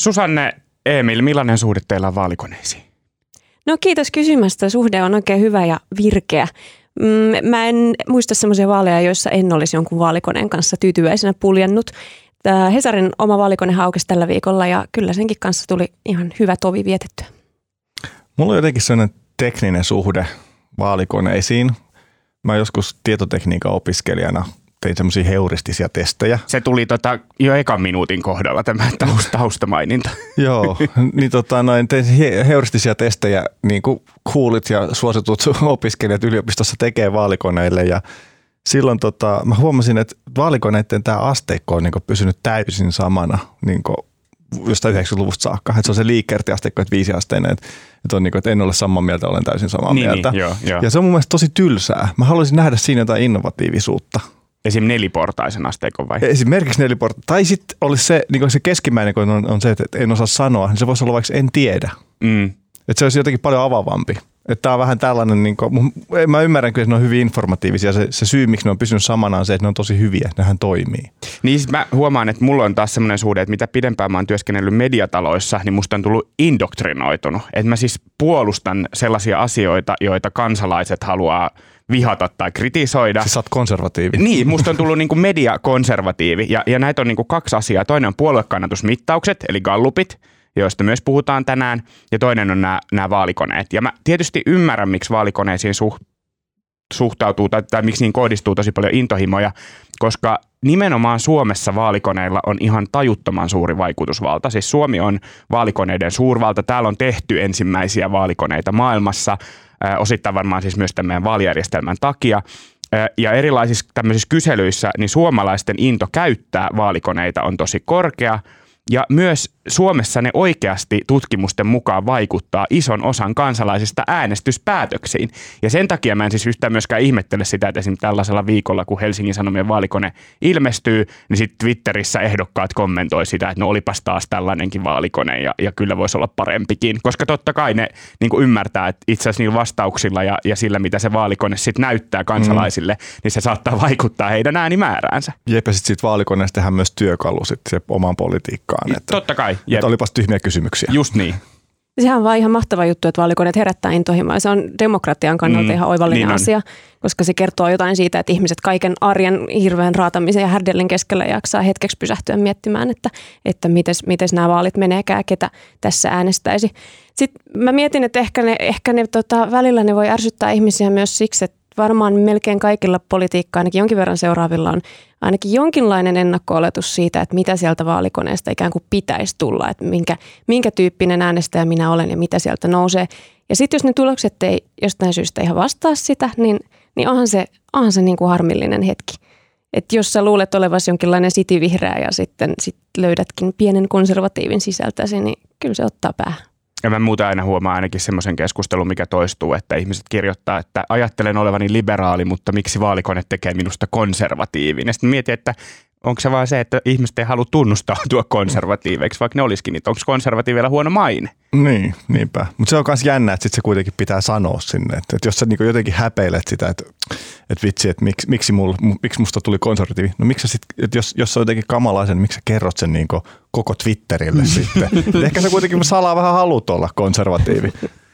Susanne, Emil, millainen suhde teillä on vaalikoneisiin? No kiitos kysymästä. Suhde on oikein hyvä ja virkeä. Mm, mä en muista semmoisia vaaleja, joissa en olisi jonkun vaalikoneen kanssa tyytyväisenä puljannut. Tämä Hesarin oma vaalikone haukesi tällä viikolla ja kyllä senkin kanssa tuli ihan hyvä tovi vietettyä. Mulla on jotenkin sellainen tekninen suhde vaalikoneisiin. Mä joskus tietotekniikan opiskelijana tein semmoisia heuristisia testejä. Se tuli tota jo ekan minuutin kohdalla tämä taustamaininta. Joo, niin tota, noin, tein heuristisia testejä, niin kuin kuulit ja suositut opiskelijat yliopistossa tekee vaalikoneille ja silloin tota, mä huomasin, että vaalikoneiden tämä asteikko on niin pysynyt täysin samana niin jostain 90-luvusta saakka. Että se on se liikkertiasteikko, että viisi asteinen, että, että, on niin kuin, että en ole samaa mieltä, olen täysin samaa niin, mieltä. Niin, joo, joo. Ja se on mun mielestä tosi tylsää. Mä haluaisin nähdä siinä jotain innovatiivisuutta. Esim. neliportaisen asteikon vai? Esimerkiksi neliportaisen. Tai sitten olisi se, niin se keskimmäinen, kun on, on se, että en osaa sanoa, niin se voisi olla vaikka en tiedä. Mm. Että se olisi jotenkin paljon avavampi. Että tämä on vähän tällainen, niin kuin, mä ymmärrän kyllä, että ne on hyvin informatiivisia. Se, se syy, miksi ne on pysynyt samana on se, että ne on tosi hyviä, nehän toimii. Niin siis mä huomaan, että mulla on taas semmoinen suhde, että mitä pidempään mä oon työskennellyt mediataloissa, niin musta on tullut indoktrinoitunut. Että mä siis puolustan sellaisia asioita, joita kansalaiset haluaa vihata tai kritisoida. Siis sä oot konservatiivi. Niin, musta on tullut niin kuin mediakonservatiivi ja, ja näitä on niin kuin kaksi asiaa. Toinen on puoluekannatusmittaukset, eli gallupit, joista myös puhutaan tänään, ja toinen on nämä, nämä vaalikoneet. Ja mä tietysti ymmärrän, miksi vaalikoneisiin suht, suhtautuu tai, tai miksi niin kohdistuu tosi paljon intohimoja, koska nimenomaan Suomessa vaalikoneilla on ihan tajuttoman suuri vaikutusvalta. Siis Suomi on vaalikoneiden suurvalta. Täällä on tehty ensimmäisiä vaalikoneita maailmassa, osittain varmaan siis myös tämän meidän vaalijärjestelmän takia. Ja erilaisissa tämmöisissä kyselyissä, niin suomalaisten into käyttää vaalikoneita on tosi korkea – ja myös Suomessa ne oikeasti tutkimusten mukaan vaikuttaa ison osan kansalaisista äänestyspäätöksiin. Ja sen takia mä en siis yhtään myöskään ihmettele sitä, että esimerkiksi tällaisella viikolla, kun Helsingin Sanomien vaalikone ilmestyy, niin sitten Twitterissä ehdokkaat kommentoi sitä, että no olipas taas tällainenkin vaalikone ja, ja kyllä voisi olla parempikin. Koska totta kai ne niin ymmärtää, että itse asiassa niillä vastauksilla ja, ja sillä, mitä se vaalikone sitten näyttää kansalaisille, mm. niin se saattaa vaikuttaa heidän äänimääräänsä. Jep, ja sitten siitä vaalikoneesta tehdään myös työkalu sitten omaan politiikkaan. Että, totta kai. Jep. Että olipas tyhmiä kysymyksiä. Just niin. Sehän on vaan ihan mahtava juttu, että vaalikoneet herättää intohimoa. Se on demokratian kannalta mm, ihan oivallinen niin asia, koska se kertoo jotain siitä, että ihmiset kaiken arjen hirveän raatamisen ja härdellin keskellä jaksaa hetkeksi pysähtyä miettimään, että, että mites nämä vaalit meneekään, ketä tässä äänestäisi. Sitten mä mietin, että ehkä ne, ehkä ne tota, välillä ne voi ärsyttää ihmisiä myös siksi, että varmaan melkein kaikilla politiikkaa, ainakin jonkin verran seuraavilla on ainakin jonkinlainen ennakko-oletus siitä, että mitä sieltä vaalikoneesta ikään kuin pitäisi tulla, että minkä, minkä tyyppinen äänestäjä minä olen ja mitä sieltä nousee. Ja sitten jos ne tulokset ei jostain syystä ihan vastaa sitä, niin, niin onhan se, onhan se niin kuin harmillinen hetki. Että jos sä luulet olevasi jonkinlainen sitivihreä ja sitten sit löydätkin pienen konservatiivin sisältäsi, niin kyllä se ottaa päähän. Ja mä muuten aina huomaan ainakin semmoisen keskustelun, mikä toistuu, että ihmiset kirjoittaa, että ajattelen olevani liberaali, mutta miksi vaalikone tekee minusta konservatiivin. Ja sitten mietin, että onko se vaan se, että ihmiset ei halua tunnustautua konservatiiveiksi, vaikka ne olisikin, niin onko konservatiivilla huono maine? Niin, niinpä. Mutta se on myös jännä, että sit se kuitenkin pitää sanoa sinne. Että, että jos sä niinku jotenkin häpeilet sitä, että, että vitsi, että miksi, miksi, mulla, miksi musta tuli konservatiivi. No miksi sit, että jos, jos se on jotenkin kamalaisen, niin miksi sä kerrot sen niinku koko Twitterille sitten. Ehkä sä kuitenkin salaa vähän haluut olla konservatiivi.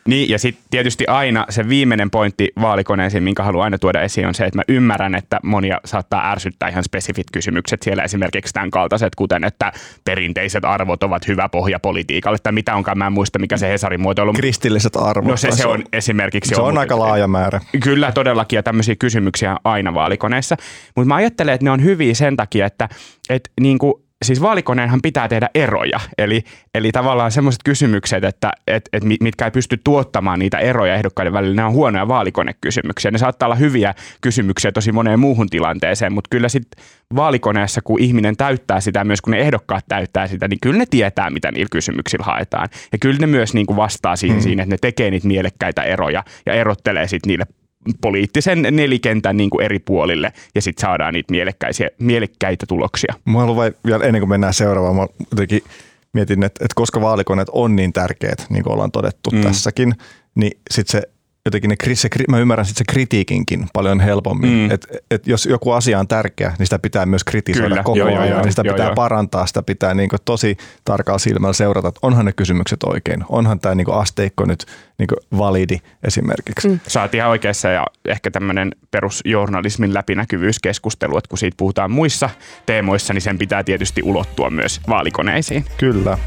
Niin, ja sitten tietysti aina se viimeinen pointti vaalikoneeseen, minkä haluan aina tuoda esiin, on se, että mä ymmärrän, että monia saattaa ärsyttää ihan spesifit kysymykset siellä esimerkiksi tämän kaltaiset, kuten että perinteiset arvot ovat hyvä pohja politiikalle, tai mitä onkaan, mä en muista, mikä se Hesarin muotoilu. Kristilliset arvot. No se, se on esimerkiksi. Se on, on aika laaja määrä. Kyllä, todellakin, ja tämmöisiä kysymyksiä aina vaalikoneessa. Mutta mä ajattelen, että ne on hyviä sen takia, että, että niin kuin siis vaalikoneenhan pitää tehdä eroja. Eli, eli tavallaan semmoiset kysymykset, että et, et mitkä ei pysty tuottamaan niitä eroja ehdokkaiden välillä, ne on huonoja vaalikonekysymyksiä. Ne saattaa olla hyviä kysymyksiä tosi moneen muuhun tilanteeseen, mutta kyllä sitten vaalikoneessa, kun ihminen täyttää sitä, myös kun ne ehdokkaat täyttää sitä, niin kyllä ne tietää, mitä niillä kysymyksillä haetaan. Ja kyllä ne myös niin kuin vastaa siihen, mm. siinä, että ne tekee niitä mielekkäitä eroja ja erottelee sitten niille poliittisen nelikentän niin kuin eri puolille ja sitten saadaan niitä mielekkäitä tuloksia. Mä haluan vielä ennen kuin mennään seuraavaan, mä jotenkin mietin, että, että koska vaalikoneet on niin tärkeät, niin kuin ollaan todettu mm. tässäkin, niin sitten se jotenkin ne, se, mä ymmärrän sitten se kritiikinkin paljon helpommin. Mm. Että et jos joku asia on tärkeä, niin sitä pitää myös kritisoida Kyllä. koko joo, ajan. Joo, niin sitä joo, pitää joo. parantaa, sitä pitää niin tosi tarkalla silmällä seurata, että onhan ne kysymykset oikein. Onhan tämä niin asteikko nyt niin validi esimerkiksi. Mm. Saat ihan oikeassa ja ehkä tämmöinen perusjournalismin läpinäkyvyyskeskustelu, että kun siitä puhutaan muissa teemoissa, niin sen pitää tietysti ulottua myös vaalikoneisiin. Kyllä.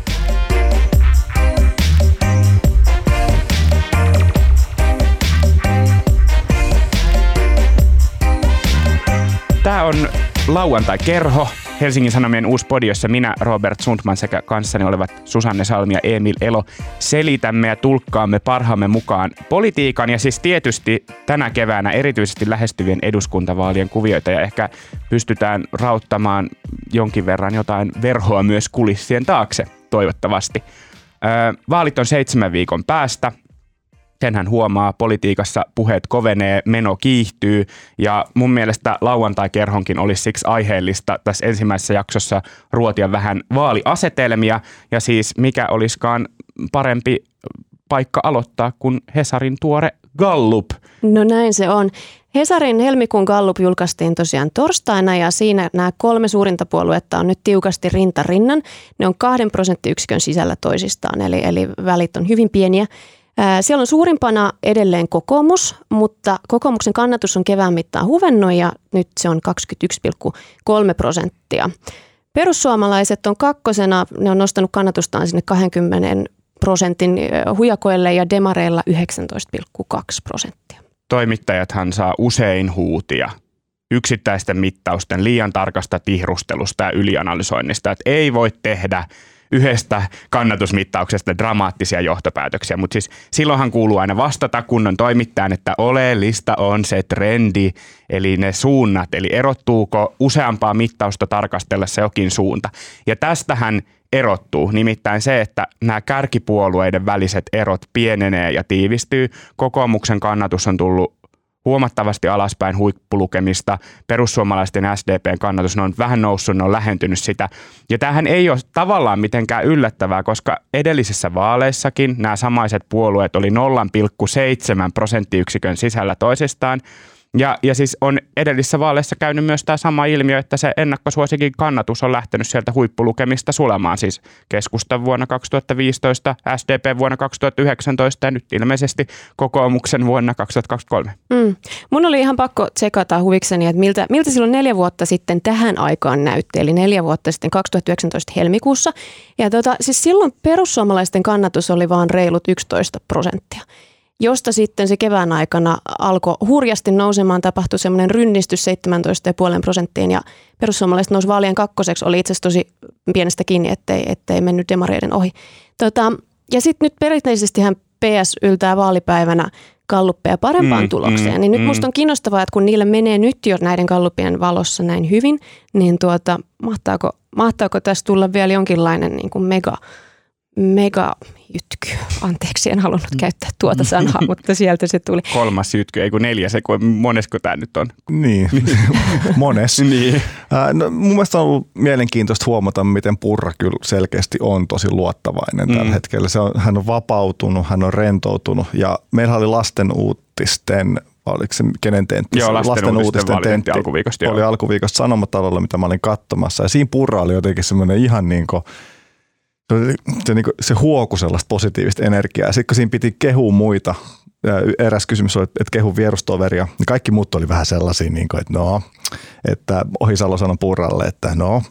Tämä on lauantai-kerho, Helsingin Sanomien uusi podi, jossa minä, Robert Sundman sekä kanssani olevat Susanne Salmi ja Emil Elo selitämme ja tulkkaamme parhaamme mukaan politiikan ja siis tietysti tänä keväänä erityisesti lähestyvien eduskuntavaalien kuvioita. Ja ehkä pystytään rauttamaan jonkin verran jotain verhoa myös kulissien taakse toivottavasti. vaalit on seitsemän viikon päästä senhän huomaa, politiikassa puheet kovenee, meno kiihtyy ja mun mielestä lauantai-kerhonkin olisi siksi aiheellista tässä ensimmäisessä jaksossa ruotia vähän vaaliasetelmia ja siis mikä olisikaan parempi paikka aloittaa kuin Hesarin tuore Gallup. No näin se on. Hesarin helmikuun Gallup julkaistiin tosiaan torstaina ja siinä nämä kolme suurinta puoluetta on nyt tiukasti rinta rinnan. Ne on kahden prosenttiyksikön sisällä toisistaan, eli, eli välit on hyvin pieniä. Siellä on suurimpana edelleen kokoomus, mutta kokoomuksen kannatus on kevään mittaan huvennut ja nyt se on 21,3 prosenttia. Perussuomalaiset on kakkosena, ne on nostanut kannatustaan sinne 20 prosentin hujakoille ja demareilla 19,2 prosenttia. Toimittajathan saa usein huutia yksittäisten mittausten liian tarkasta tihrustelusta ja ylianalysoinnista, että ei voi tehdä yhdestä kannatusmittauksesta dramaattisia johtopäätöksiä, mutta siis silloinhan kuuluu aina vastata kunnon toimittajan, että oleellista on se trendi, eli ne suunnat, eli erottuuko useampaa mittausta tarkastellessa jokin suunta. Ja tästähän erottuu. Nimittäin se, että nämä kärkipuolueiden väliset erot pienenee ja tiivistyy. Kokoomuksen kannatus on tullut huomattavasti alaspäin huippulukemista. Perussuomalaisten SDPn kannatus ne on vähän noussut, ne on lähentynyt sitä. Ja tämähän ei ole tavallaan mitenkään yllättävää, koska edellisissä vaaleissakin nämä samaiset puolueet oli 0,7 prosenttiyksikön sisällä toisistaan. Ja, ja siis on edellisissä vaaleissa käynyt myös tämä sama ilmiö, että se ennakkosuosikin kannatus on lähtenyt sieltä huippulukemista sulemaan. Siis keskustan vuonna 2015, SDP vuonna 2019 ja nyt ilmeisesti kokoomuksen vuonna 2023. Mm. Mun oli ihan pakko tsekata huvikseni, että miltä, miltä silloin neljä vuotta sitten tähän aikaan näytti, eli neljä vuotta sitten 2019 helmikuussa. Ja tota, siis silloin perussuomalaisten kannatus oli vaan reilut 11 prosenttia josta sitten se kevään aikana alkoi hurjasti nousemaan, tapahtui semmoinen rynnistys 17,5 prosenttiin ja perussuomalaiset nousi vaalien kakkoseksi, oli itse asiassa tosi pienestä kiinni, ettei, ettei mennyt demareiden ohi. Tota, ja sitten nyt perinteisesti hän PS yltää vaalipäivänä kalluppeja parempaan mm, tulokseen. Mm, niin nyt mm. musta on kiinnostavaa, että kun niille menee nyt jo näiden kallupien valossa näin hyvin, niin tuota, mahtaako, mahtaako tässä tulla vielä jonkinlainen niin kuin mega mega jytky. Anteeksi, en halunnut käyttää tuota sanaa, mutta sieltä se tuli. Kolmas jytky, ei kun neljä se, kun monesko tämä nyt on? Niin, mones. niin. Äh, no, mun mielestä on ollut mielenkiintoista huomata, miten Purra kyllä selkeästi on tosi luottavainen mm. tällä hetkellä. Se on, hän on vapautunut, hän on rentoutunut ja meillä oli lasten uutisten oliko se kenen tentti? Joo, lasten, lasten uutisten, tentti alkuviikosta. Oli alkuviikosta Sanomatalolla, mitä mä olin katsomassa. Ja siinä Purra oli jotenkin semmoinen ihan niin kuin – se, se, niin se huoku sellaista positiivista energiaa. Sitten kun siinä piti kehua muita, eräs kysymys oli, että kehu vierustoveria, niin kaikki muut oli vähän sellaisia, niin kuin, että no, että Ohisalo sanoi Purralle, että no,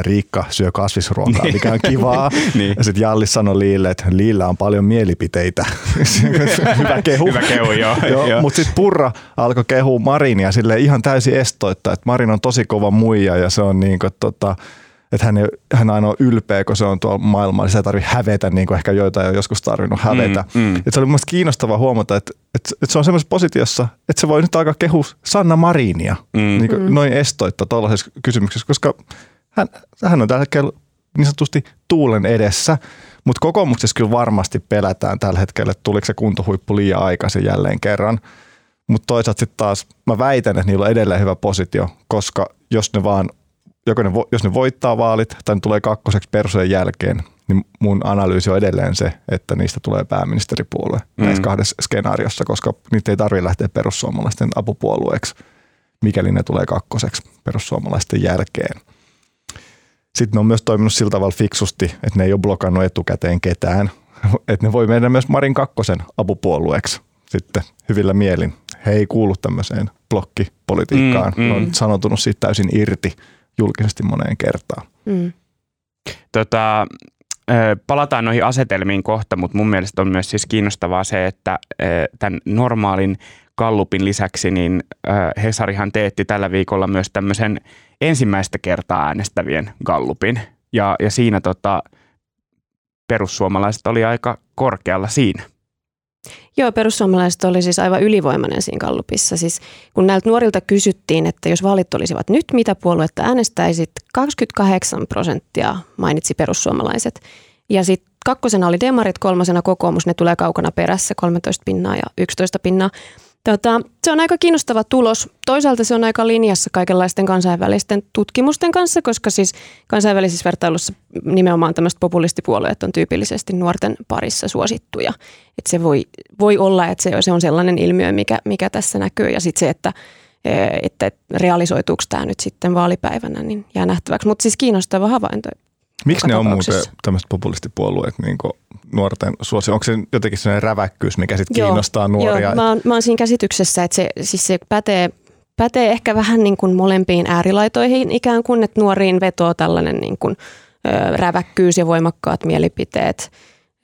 Riikka syö kasvisruokaa, niin. mikä on kivaa. niin. Ja sitten Jallis sanoi Liille, että Liillä on paljon mielipiteitä. Hyvä kehu. Hyvä kehu, joo. joo, joo. Mutta sitten Purra alkoi kehua Marinia sille ihan täysin estoitta, että Marin on tosi kova muija ja se on niin kuin, tota, että hän, ei, hän aina on ylpeä, kun se on tuolla maailmalla, niin se ei tarvitse hävetä, niin kuin ehkä joita on joskus tarvinnut hävetä. Mm, mm. Et se oli mielestäni kiinnostavaa huomata, että, että, että se on semmoisessa positiossa, että se voi nyt alkaa kehu Sanna Marinia mm. niin kuin mm. noin estoitta tuollaisessa kysymyksessä, koska hän, hän on tällä hetkellä niin sanotusti tuulen edessä, mutta kokoomuksessa kyllä varmasti pelätään tällä hetkellä, että tuliko se kuntohuippu liian aikaisin jälleen kerran. Mutta toisaalta sitten taas mä väitän, että niillä on edelleen hyvä positio, koska jos ne vaan joko ne, jos ne voittaa vaalit tai ne tulee kakkoseksi persojen jälkeen, niin mun analyysi on edelleen se, että niistä tulee pääministeripuolue mm. näissä kahdessa skenaariossa, koska niitä ei tarvitse lähteä perussuomalaisten apupuolueeksi, mikäli ne tulee kakkoseksi perussuomalaisten jälkeen. Sitten ne on myös toiminut sillä tavalla fiksusti, että ne ei ole blokannut etukäteen ketään, että ne voi mennä myös Marin kakkosen apupuolueeksi sitten hyvillä mielin. He ei kuulu tämmöiseen blokkipolitiikkaan. Mm, mm. on sanotunut siitä täysin irti julkisesti moneen kertaan. Mm. Tota, palataan noihin asetelmiin kohta, mutta mun mielestä on myös siis kiinnostavaa se, että tämän normaalin Kallupin lisäksi, niin Hesarihan teetti tällä viikolla myös tämmöisen ensimmäistä kertaa äänestävien Gallupin. Ja, ja siinä tota, perussuomalaiset oli aika korkealla siinä. Joo, perussuomalaiset oli siis aivan ylivoimainen siinä kallupissa. Siis kun näiltä nuorilta kysyttiin, että jos vaalit olisivat nyt, mitä puoluetta äänestäisit, 28 prosenttia mainitsi perussuomalaiset. Ja sitten kakkosena oli demarit, kolmasena kokoomus, ne tulee kaukana perässä, 13 pinnaa ja 11 pinnaa. Tota, se on aika kiinnostava tulos. Toisaalta se on aika linjassa kaikenlaisten kansainvälisten tutkimusten kanssa, koska siis kansainvälisissä vertailussa nimenomaan tämmöiset populistipuolueet on tyypillisesti nuorten parissa suosittuja. Et se voi, voi olla, että se, se on sellainen ilmiö, mikä, mikä tässä näkyy. Ja sitten se, että, että realisoituuko tämä nyt sitten vaalipäivänä, niin jää nähtäväksi. Mutta siis kiinnostava havainto Miksi ne on muuten tämmöiset populistipuolueet niin nuorten suosio? Onko se jotenkin sellainen räväkkyys, mikä sitten kiinnostaa nuoria? Joo, mä oon, mä oon siinä käsityksessä, että se, siis se pätee, pätee ehkä vähän niin kuin molempiin äärilaitoihin ikään kuin, että nuoriin vetoo tällainen niin kuin, ö, räväkkyys ja voimakkaat mielipiteet.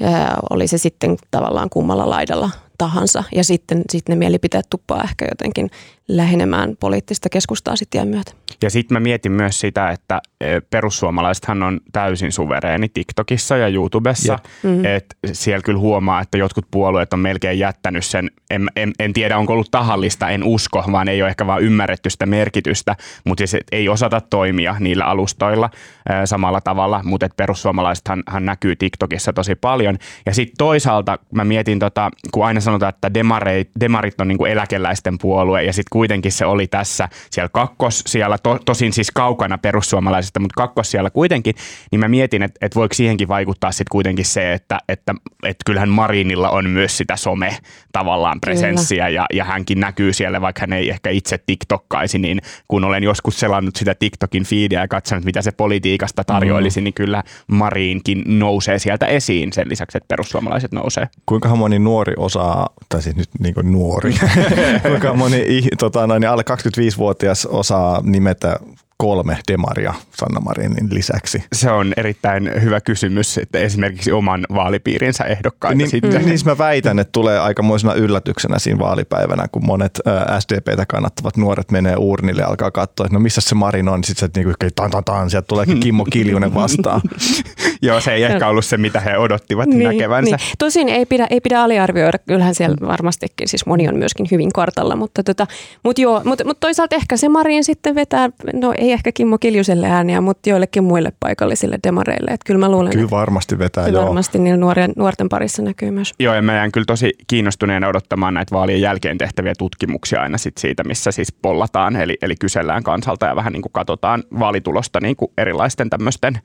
Ö, oli se sitten tavallaan kummalla laidalla tahansa. Ja sitten, sitten ne mielipiteet tuppaa ehkä jotenkin lähenemään poliittista keskustaa sitten myötä. Ja sitten mä mietin myös sitä, että e, perussuomalaisethan on täysin suvereeni TikTokissa ja YouTubessa. Mm-hmm. Että siellä kyllä huomaa, että jotkut puolueet on melkein jättänyt sen, en, en, en tiedä onko ollut tahallista, en usko, vaan ei ole ehkä vaan ymmärretty sitä merkitystä, mutta siis ei osata toimia niillä alustoilla ää, samalla tavalla, mutta että perussuomalaisethan näkyy TikTokissa tosi paljon. Ja sitten toisaalta mä mietin, tota, kun aina sanotaan, että demareit, demarit on niinku eläkeläisten puolue ja sitten kuitenkin se oli tässä siellä kakkos, siellä to, tosin siis kaukana perussuomalaisista, mutta kakkos siellä kuitenkin, niin mä mietin, että, että voiko siihenkin vaikuttaa sitten kuitenkin se, että, että, että kyllähän Marinilla on myös sitä some tavallaan presenssiä ja, ja hänkin näkyy siellä, vaikka hän ei ehkä itse TikTokkaisi, niin kun olen joskus selannut sitä TikTokin feedia ja katsonut, mitä se politiikasta tarjoilisi, mm. niin kyllä Marinkin nousee sieltä esiin sen lisäksi, että perussuomalaiset nousee. Kuinka moni nuori osaa, tai siis nyt niin kuin nuori, kuinka moni tota, noin, alle 25-vuotias osaa nimetä kolme demaria Sanna Marinin lisäksi? Se on erittäin hyvä kysymys, että esimerkiksi oman vaalipiirinsä ehdokkaita niin, sitten. Niin mä väitän, että tulee aikamoisena yllätyksenä siinä vaalipäivänä, kun monet äh, SDPtä kannattavat nuoret menee uurnille ja alkaa katsoa, että no missä se Marin on, niin sitten se niinku, tan, tan, tan, sieltä tuleekin Kimmo Kiljunen vastaan. Joo, se ei ehkä ollut se, mitä he odottivat niin, näkevänsä. Niin. Tosin ei pidä, ei pidä aliarvioida, kyllähän siellä varmastikin, siis moni on myöskin hyvin kartalla, mutta, tota, mutta joo, mutta, mutta toisaalta ehkä se Marin sitten vetää, no ei ehkä Kimmo Kiljuselle ääniä, mutta joillekin muille paikallisille demareille. Että kyllä mä luulen, kyllä varmasti vetää, joo. Varmasti niillä nuorien, nuorten parissa näkyy myös. Joo, ja mä jään kyllä tosi kiinnostuneena odottamaan näitä vaalien jälkeen tehtäviä tutkimuksia aina sit siitä, missä siis pollataan, eli, eli kysellään kansalta ja vähän niin kuin katsotaan vaalitulosta niin kuin erilaisten tämmöisten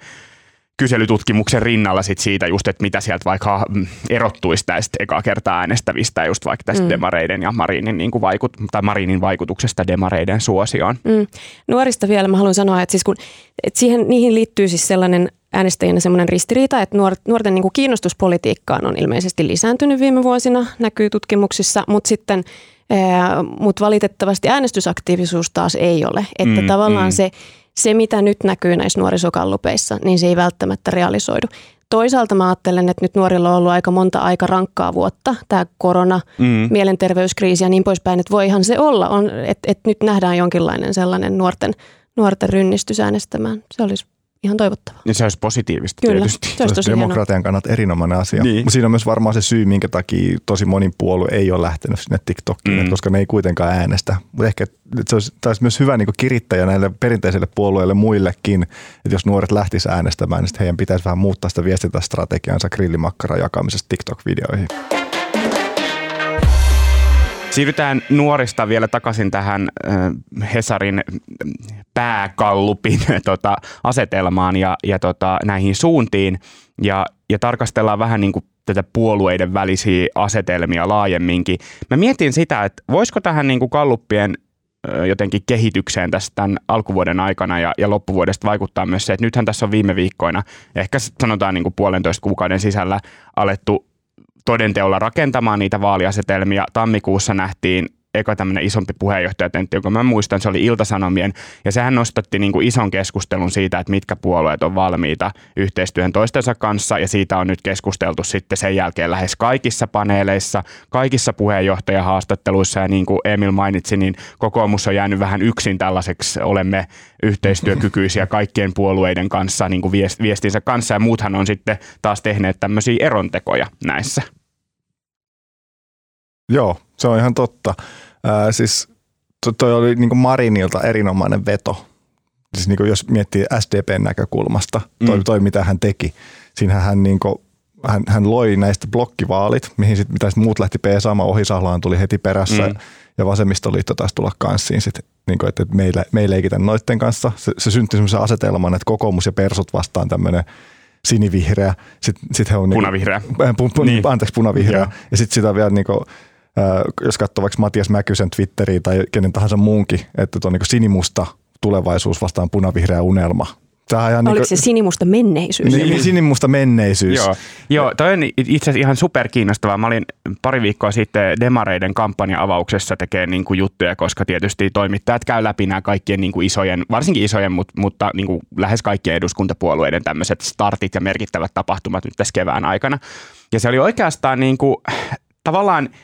kyselytutkimuksen rinnalla sit siitä just, että mitä sieltä vaikka mm, erottuisi näistä ekaa kertaa äänestävistä just vaikka tästä mm. demareiden ja Marinin, niin kuin vaikut, tai Marinin vaikutuksesta demareiden suosioon. Mm. Nuorista vielä mä haluan sanoa, että, siis kun, että siihen, niihin liittyy siis sellainen äänestäjien semmoinen ristiriita, että nuorten niin kuin kiinnostus politiikkaan on ilmeisesti lisääntynyt viime vuosina, näkyy tutkimuksissa, mutta sitten mutta valitettavasti äänestysaktiivisuus taas ei ole. Että mm, tavallaan mm. se se, mitä nyt näkyy näissä nuorisokallupeissa, niin se ei välttämättä realisoidu. Toisaalta mä ajattelen, että nyt nuorilla on ollut aika monta aika rankkaa vuotta, tämä korona, mm. mielenterveyskriisi ja niin poispäin, että voihan se olla, on, että, että nyt nähdään jonkinlainen sellainen nuorten, nuorten rynnistys äänestämään. Se olisi ihan toivottavaa. Niin se olisi positiivista Kyllä, tietysti. Se olisi tosi demokratian hienoa. kannalta erinomainen asia. Niin. Mutta siinä on myös varmaan se syy, minkä takia tosi monin puolue ei ole lähtenyt sinne TikTokiin, mm. koska ne ei kuitenkaan äänestä. Mutta ehkä se olisi, olisi myös hyvä niin kirittäjä näille perinteisille puolueille muillekin, että jos nuoret lähtisivät äänestämään, niin heidän pitäisi vähän muuttaa sitä viestintästrategiansa grillimakkaran jakamisesta TikTok-videoihin. Siirrytään nuorista vielä takaisin tähän Hesarin pääkallupin tota, asetelmaan ja, ja tota, näihin suuntiin ja, ja tarkastellaan vähän niin kuin tätä puolueiden välisiä asetelmia laajemminkin. Mä mietin sitä, että voisiko tähän niin kuin kalluppien jotenkin kehitykseen tässä tämän alkuvuoden aikana ja, ja loppuvuodesta vaikuttaa myös se, että nythän tässä on viime viikkoina, ehkä sanotaan niin kuin puolentoista kuukauden sisällä alettu todenteolla rakentamaan niitä vaaliasetelmia. Tammikuussa nähtiin eka tämmöinen isompi puheenjohtajatentti, joka mä muistan, se oli Iltasanomien, ja sehän nostatti niin kuin ison keskustelun siitä, että mitkä puolueet on valmiita yhteistyön toistensa kanssa, ja siitä on nyt keskusteltu sitten sen jälkeen lähes kaikissa paneeleissa, kaikissa puheenjohtajahaastatteluissa, ja niin kuin Emil mainitsi, niin kokoomus on jäänyt vähän yksin tällaiseksi, olemme yhteistyökykyisiä kaikkien puolueiden kanssa, niin kuin viestinsä kanssa, ja muuthan on sitten taas tehneet tämmöisiä erontekoja näissä. Joo, se on ihan totta. Ää, siis to, toi oli niin kuin Marinilta erinomainen veto. Siis niin kuin jos miettii SDPn näkökulmasta, toi, mm. toi mitä hän teki. Siinähän hän, niin kuin, hän, hän loi näistä blokkivaalit, mihin sit, mitä sit muut lähti peesaamaan. Ohisahlaan tuli heti perässä mm. ja vasemmistoliitto taisi tulla kanssiin sit, niin kuin, että meillä, me ei leikitä noitten kanssa. Se, se syntyi semmoisen asetelman, että kokoomus ja persut vastaan tämmöinen sinivihreä. Sitten sit he on punavihreä. Niin, pu, pu, niin. Anteeksi, punavihreä. Ja, ja sitten sitä vielä niin kuin, jos katsoo vaikka Matias Mäkysen Twitteriä tai kenen tahansa muunkin, että tuo niin sinimusta tulevaisuus vastaan punavihreä unelma. Tämä ihan Oliko niin kuin, se sinimusta menneisyys? Niin, sinimusta menneisyys. Joo, Joo toi on itse asiassa ihan superkiinnostavaa. Mä olin pari viikkoa sitten Demareiden kampanja-avauksessa tekee niin kuin juttuja, koska tietysti toimittajat käy läpi nämä kaikkien niin kuin isojen, varsinkin isojen, mutta, mutta niin kuin lähes kaikkien eduskuntapuolueiden tämmöiset startit ja merkittävät tapahtumat nyt tässä kevään aikana. Ja se oli oikeastaan niin kuin, tavallaan –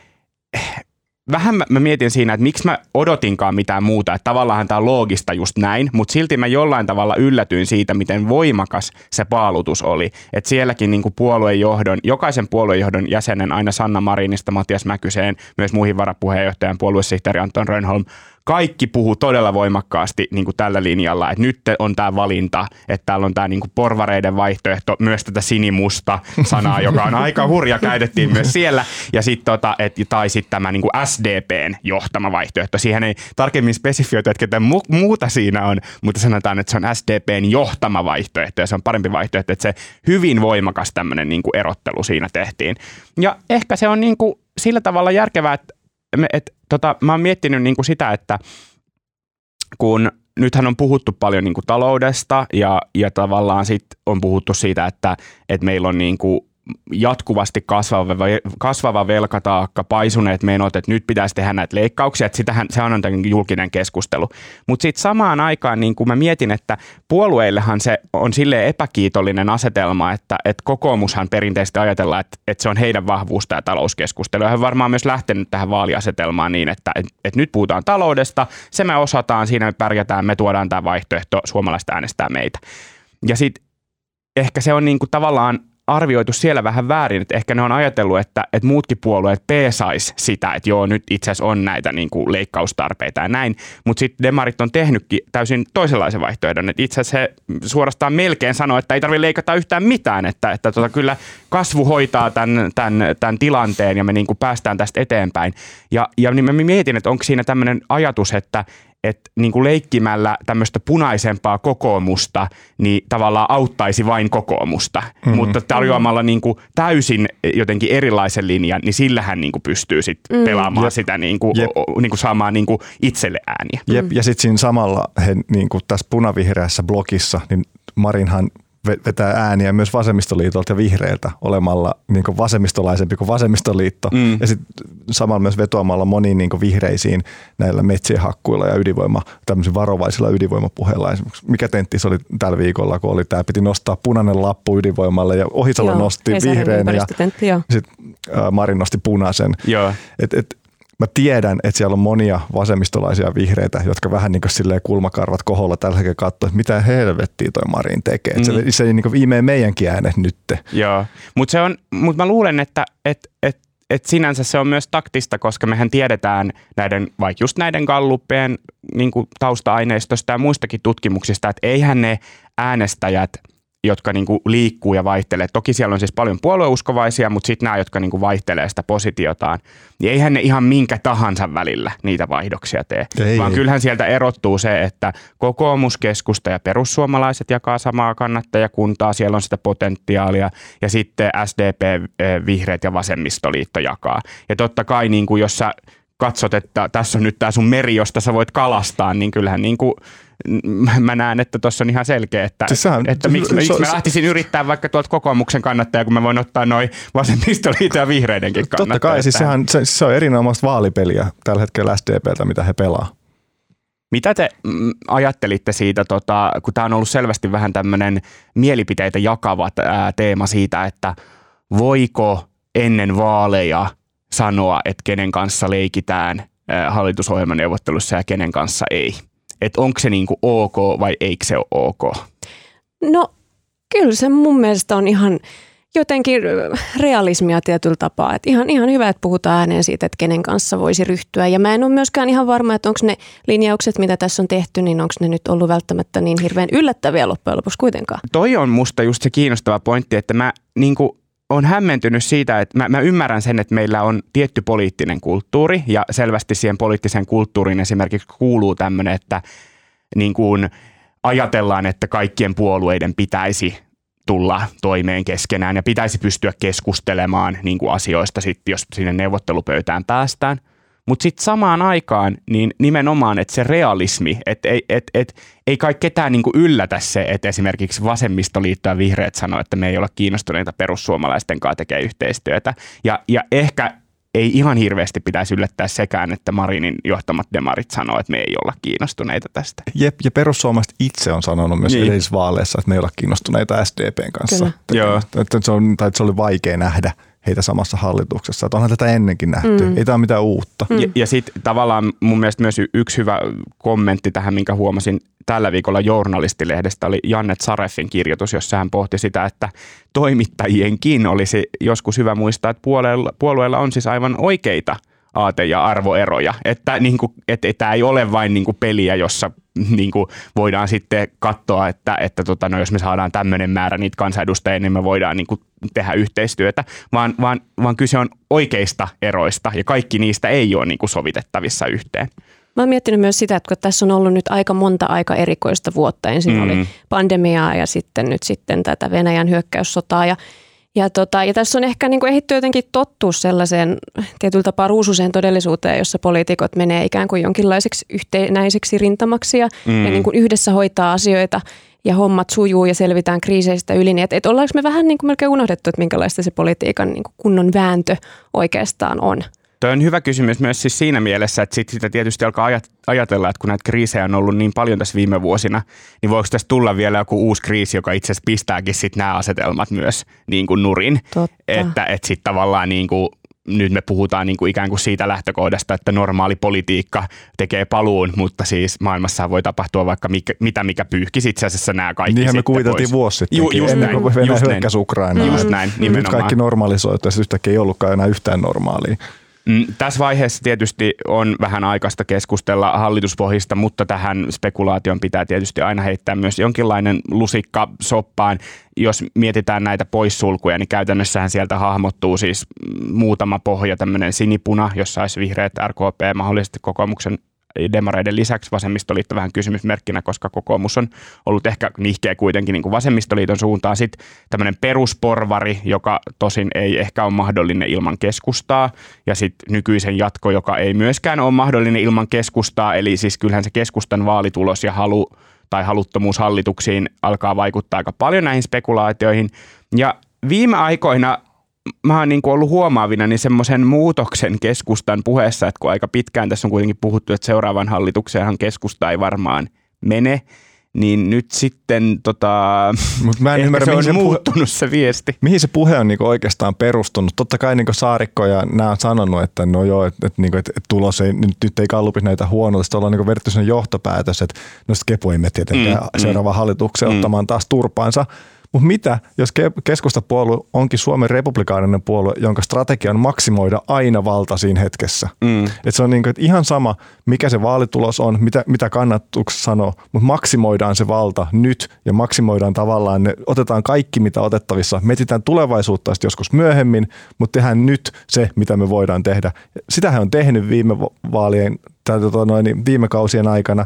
vähän mä, mä mietin siinä, että miksi mä odotinkaan mitään muuta. Että tavallaan tämä on loogista just näin, mutta silti mä jollain tavalla yllätyin siitä, miten voimakas se paalutus oli. Että sielläkin niin kuin puoluejohdon, jokaisen puoluejohdon jäsenen, aina Sanna Marinista, Matias Mäkyseen, myös muihin varapuheenjohtajan puoluesihteeri Anton Rönholm, kaikki puhuu todella voimakkaasti niin kuin tällä linjalla, että nyt on tämä valinta, että täällä on tämä niin kuin porvareiden vaihtoehto, myös tätä sinimusta sanaa, joka on aika hurja, käytettiin myös siellä, ja sit tota, et, tai sitten tämä niin kuin SDPn johtama vaihtoehto. Siihen ei tarkemmin spesifioitu, että ketä mu- muuta siinä on, mutta sanotaan, että se on SDPn johtama vaihtoehto, ja se on parempi vaihtoehto, että se hyvin voimakas tämmöinen niin erottelu siinä tehtiin. Ja ehkä se on niin kuin sillä tavalla järkevää, että et, tota, mä oon miettinyt niin kuin sitä, että kun nythän on puhuttu paljon niin kuin taloudesta ja, ja tavallaan sit on puhuttu siitä, että, että meillä on niin kuin jatkuvasti kasvava, kasvava velkataakka, paisuneet menot, että nyt pitäisi tehdä näitä leikkauksia, että sitähän, se on julkinen keskustelu. Mutta sitten samaan aikaan niin kun mä mietin, että puolueillehan se on sille epäkiitollinen asetelma, että, että kokoomushan perinteisesti ajatellaan, että, että se on heidän vahvuus tämä talouskeskustelu. Hän varmaan myös lähtenyt tähän vaaliasetelmaan niin, että, että, että nyt puhutaan taloudesta, se me osataan, siinä me pärjätään, me tuodaan tämä vaihtoehto, suomalaiset äänestää meitä. Ja sitten ehkä se on niin kuin tavallaan arvioitu siellä vähän väärin, että ehkä ne on ajatellut, että, että muutkin puolueet peesais sitä, että joo, nyt itse asiassa on näitä niin kuin leikkaustarpeita ja näin, mutta sitten demarit on tehnytkin täysin toisenlaisen vaihtoehdon, että itse asiassa he suorastaan melkein sanoo, että ei tarvitse leikata yhtään mitään, että, että tota, kyllä kasvu hoitaa tämän, tämän, tämän tilanteen ja me niin kuin päästään tästä eteenpäin. Ja, ja niin mä mietin, että onko siinä tämmöinen ajatus, että, että niin kuin leikkimällä tämmöistä punaisempaa kokoomusta, niin tavallaan auttaisi vain kokoomusta. Mm-hmm. Mutta tarjoamalla niin kuin täysin jotenkin erilaisen linjan, niin sillähän niin kuin pystyy sit mm. pelaamaan Jep. sitä, niin kuin, o, niin kuin saamaan niin kuin itselle ääniä. Jep. Ja sitten siinä samalla he, niin kuin tässä punavihreässä blogissa, niin Marinhan vetää ääniä myös vasemmistoliitolta ja vihreiltä olemalla niin kuin vasemmistolaisempi kuin vasemmistoliitto. Mm. Ja sitten samalla myös vetoamalla moniin niin kuin vihreisiin näillä metsien hakkuilla ja ydinvoima, tämmöisillä varovaisilla ydinvoimapuheilla. Esimerkiksi mikä tentti se oli tällä viikolla, kun oli tämä piti nostaa punainen lappu ydinvoimalle ja Ohisalo joo, nosti vihreän ja sitten Marin nosti punaisen. Joo. Et, et, mä tiedän, että siellä on monia vasemmistolaisia vihreitä, jotka vähän niin kuin kulmakarvat koholla tällä hetkellä katsoo, että mitä helvettiä toi Marin tekee. Mm. Se, se niin viimee meidänkin äänet nyt. Joo, mutta mut mä luulen, että et, et, et sinänsä se on myös taktista, koska mehän tiedetään näiden, vaikka just näiden galluppien niin tausta-aineistosta ja muistakin tutkimuksista, että eihän ne äänestäjät – jotka niin kuin liikkuu ja vaihtelee. Toki siellä on siis paljon puolueuskovaisia, mutta sitten nämä, jotka niin kuin vaihtelee sitä positiotaan, niin eihän ne ihan minkä tahansa välillä niitä vaihdoksia tee. Ei, Vaan ei. kyllähän sieltä erottuu se, että kokoomus, keskusta ja perussuomalaiset jakaa samaa kannattajakuntaa, siellä on sitä potentiaalia ja sitten SDP, eh, vihreät ja vasemmistoliitto jakaa. Ja totta kai niin kuin jos sä katsot, että tässä on nyt tämä sun meri, josta sä voit kalastaa, niin kyllähän niin kuin mä näen, että tuossa on ihan selkeä, että, siis sehän, että miksi, miksi mä lähtisin yrittää vaikka tuolta kokoomuksen kannattajaa, kun mä voin ottaa noin vasemmistoliiton ja vihreidenkin kannattajia. Totta kai, siis sehän, se, se on erinomaista vaalipeliä tällä hetkellä SDPltä, mitä he pelaa. Mitä te mm, ajattelitte siitä, tota, kun tämä on ollut selvästi vähän tämmöinen mielipiteitä jakava ää, teema siitä, että voiko ennen vaaleja sanoa, että kenen kanssa leikitään hallitusohjelman neuvottelussa ja kenen kanssa ei? Että onko se niinku ok vai eikö se ole ok? No kyllä se mun mielestä on ihan jotenkin realismia tietyllä tapaa. Että ihan, ihan hyvä, että puhutaan ääneen siitä, että kenen kanssa voisi ryhtyä. Ja mä en ole myöskään ihan varma, että onko ne linjaukset, mitä tässä on tehty, niin onko ne nyt ollut välttämättä niin hirveän yllättäviä loppujen lopuksi kuitenkaan. Toi on musta just se kiinnostava pointti, että mä niin kuin on hämmentynyt siitä, että mä, mä ymmärrän sen, että meillä on tietty poliittinen kulttuuri ja selvästi siihen poliittiseen kulttuuriin esimerkiksi kuuluu tämmöinen, että niin kuin ajatellaan, että kaikkien puolueiden pitäisi tulla toimeen keskenään ja pitäisi pystyä keskustelemaan niin kuin asioista sitten, jos sinne neuvottelupöytään päästään – mutta sitten samaan aikaan niin nimenomaan, että se realismi, että ei, et, et, ei kai ketään niinku yllätä se, että esimerkiksi vasemmistoliitto ja vihreät sanoo, että me ei olla kiinnostuneita perussuomalaisten kanssa tekee yhteistyötä. Ja, ja ehkä ei ihan hirveästi pitäisi yllättää sekään, että Marinin johtamat demarit sanoo, että me ei olla kiinnostuneita tästä. Jep, ja perussuomalaiset itse on sanonut myös niin. edellisvaaleissa, että me ei olla kiinnostuneita SDPn kanssa. Kyllä. Joo. Että se, on, tai että se oli vaikea nähdä heitä samassa hallituksessa. Että onhan tätä ennenkin nähty. Mm. Ei tämä ole mitään uutta. Mm. Ja, ja sitten tavallaan mun mielestä myös yksi hyvä kommentti tähän, minkä huomasin tällä viikolla journalistilehdestä, oli Jannet Sarefin kirjoitus, jossa hän pohti sitä, että toimittajienkin olisi joskus hyvä muistaa, että puolueella, puolueella on siis aivan oikeita – aate- ja arvoeroja. Että niin kuin, et, et, tämä ei ole vain niin kuin peliä, jossa niin kuin voidaan sitten katsoa, että, että tota, no, jos me saadaan tämmöinen määrä niitä kansanedustajia, niin me voidaan niin kuin tehdä yhteistyötä, vaan, vaan, vaan kyse on oikeista eroista ja kaikki niistä ei ole niin kuin sovitettavissa yhteen. Mä oon miettinyt myös sitä, että kun tässä on ollut nyt aika monta aika erikoista vuotta. Ensin mm. oli pandemiaa ja sitten nyt sitten tätä Venäjän hyökkäyssotaa ja ja, tota, ja tässä on ehkä niin kuin ehditty jotenkin tottua sellaiseen tietyllä tapaa ruususeen todellisuuteen, jossa poliitikot menee ikään kuin jonkinlaiseksi yhtenäiseksi rintamaksi ja, mm. ja niin kuin yhdessä hoitaa asioita ja hommat sujuu ja selvitään kriiseistä yli. Niin et, et ollaanko me vähän niin kuin melkein unohdettu, että minkälaista se politiikan niin kuin kunnon vääntö oikeastaan on? Tuo on hyvä kysymys myös siis siinä mielessä, että sit sitä tietysti alkaa ajatella, että kun näitä kriisejä on ollut niin paljon tässä viime vuosina, niin voiko tässä tulla vielä joku uusi kriisi, joka itse asiassa pistääkin sitten nämä asetelmat myös niin kuin nurin. Totta. Että, että sitten tavallaan niin kuin nyt me puhutaan niin kuin ikään kuin siitä lähtökohdasta, että normaali politiikka tekee paluun, mutta siis maailmassa voi tapahtua vaikka mikä, mitä, mikä pyyhkisi itse asiassa nämä kaikki Niinhän me kuviteltiin pois. vuosi sitten, Ju, just ennen kuin Venäjä hyökkäsi Ukrainaan. Just näin, nimenomaan. Nyt kaikki normalisoitu ja yhtäkkiä ei ollutkaan enää yhtään normaalia. Mm, tässä vaiheessa tietysti on vähän aikaista keskustella hallituspohjista, mutta tähän spekulaation pitää tietysti aina heittää myös jonkinlainen lusikka soppaan. Jos mietitään näitä poissulkuja, niin käytännössähän sieltä hahmottuu siis muutama pohja, tämmöinen sinipuna, jossa olisi vihreät, RKP, mahdollisesti kokoomuksen demareiden lisäksi vasemmistoliitto vähän kysymysmerkkinä, koska kokoomus on ollut ehkä nihkeä kuitenkin niin kuin vasemmistoliiton suuntaan. Sitten tämmöinen perusporvari, joka tosin ei ehkä ole mahdollinen ilman keskustaa, ja sitten nykyisen jatko, joka ei myöskään ole mahdollinen ilman keskustaa, eli siis kyllähän se keskustan vaalitulos ja halu tai haluttomuus hallituksiin alkaa vaikuttaa aika paljon näihin spekulaatioihin. Ja viime aikoina mä oon niin ollut huomaavina niin semmoisen muutoksen keskustan puheessa, että kun aika pitkään tässä on kuitenkin puhuttu, että seuraavan hallitukseenhan keskusta ei varmaan mene, niin nyt sitten tota, Mut mä en ymmärrä, se on se muuttunut se viesti. Mihin se puhe on niinku oikeastaan perustunut? Totta kai niinku Saarikko ja nämä on sanonut, että no joo, että et, niinku, et, et tulos ei, nyt, nyt ei kallupisi näitä huonoa. Sitten ollaan niinku vedetty sen johtopäätös, että no sitten Kepu ei me tietenkään mm, mm. seuraava mm, hallitukseen mm. ottamaan taas turpaansa. Mutta mitä, jos keskustapuolue onkin Suomen republikaaninen puolue, jonka strategia on maksimoida aina valta siinä hetkessä? Mm. Et se on niinku, et ihan sama, mikä se vaalitulos on, mitä, mitä kannatuksessa sanoo, mutta maksimoidaan se valta nyt ja maksimoidaan tavallaan, ne, otetaan kaikki mitä otettavissa. Mietitään tulevaisuutta sitten joskus myöhemmin, mutta tehdään nyt se, mitä me voidaan tehdä. Sitähän on tehnyt viime vaalien tai tota noin, viime kausien aikana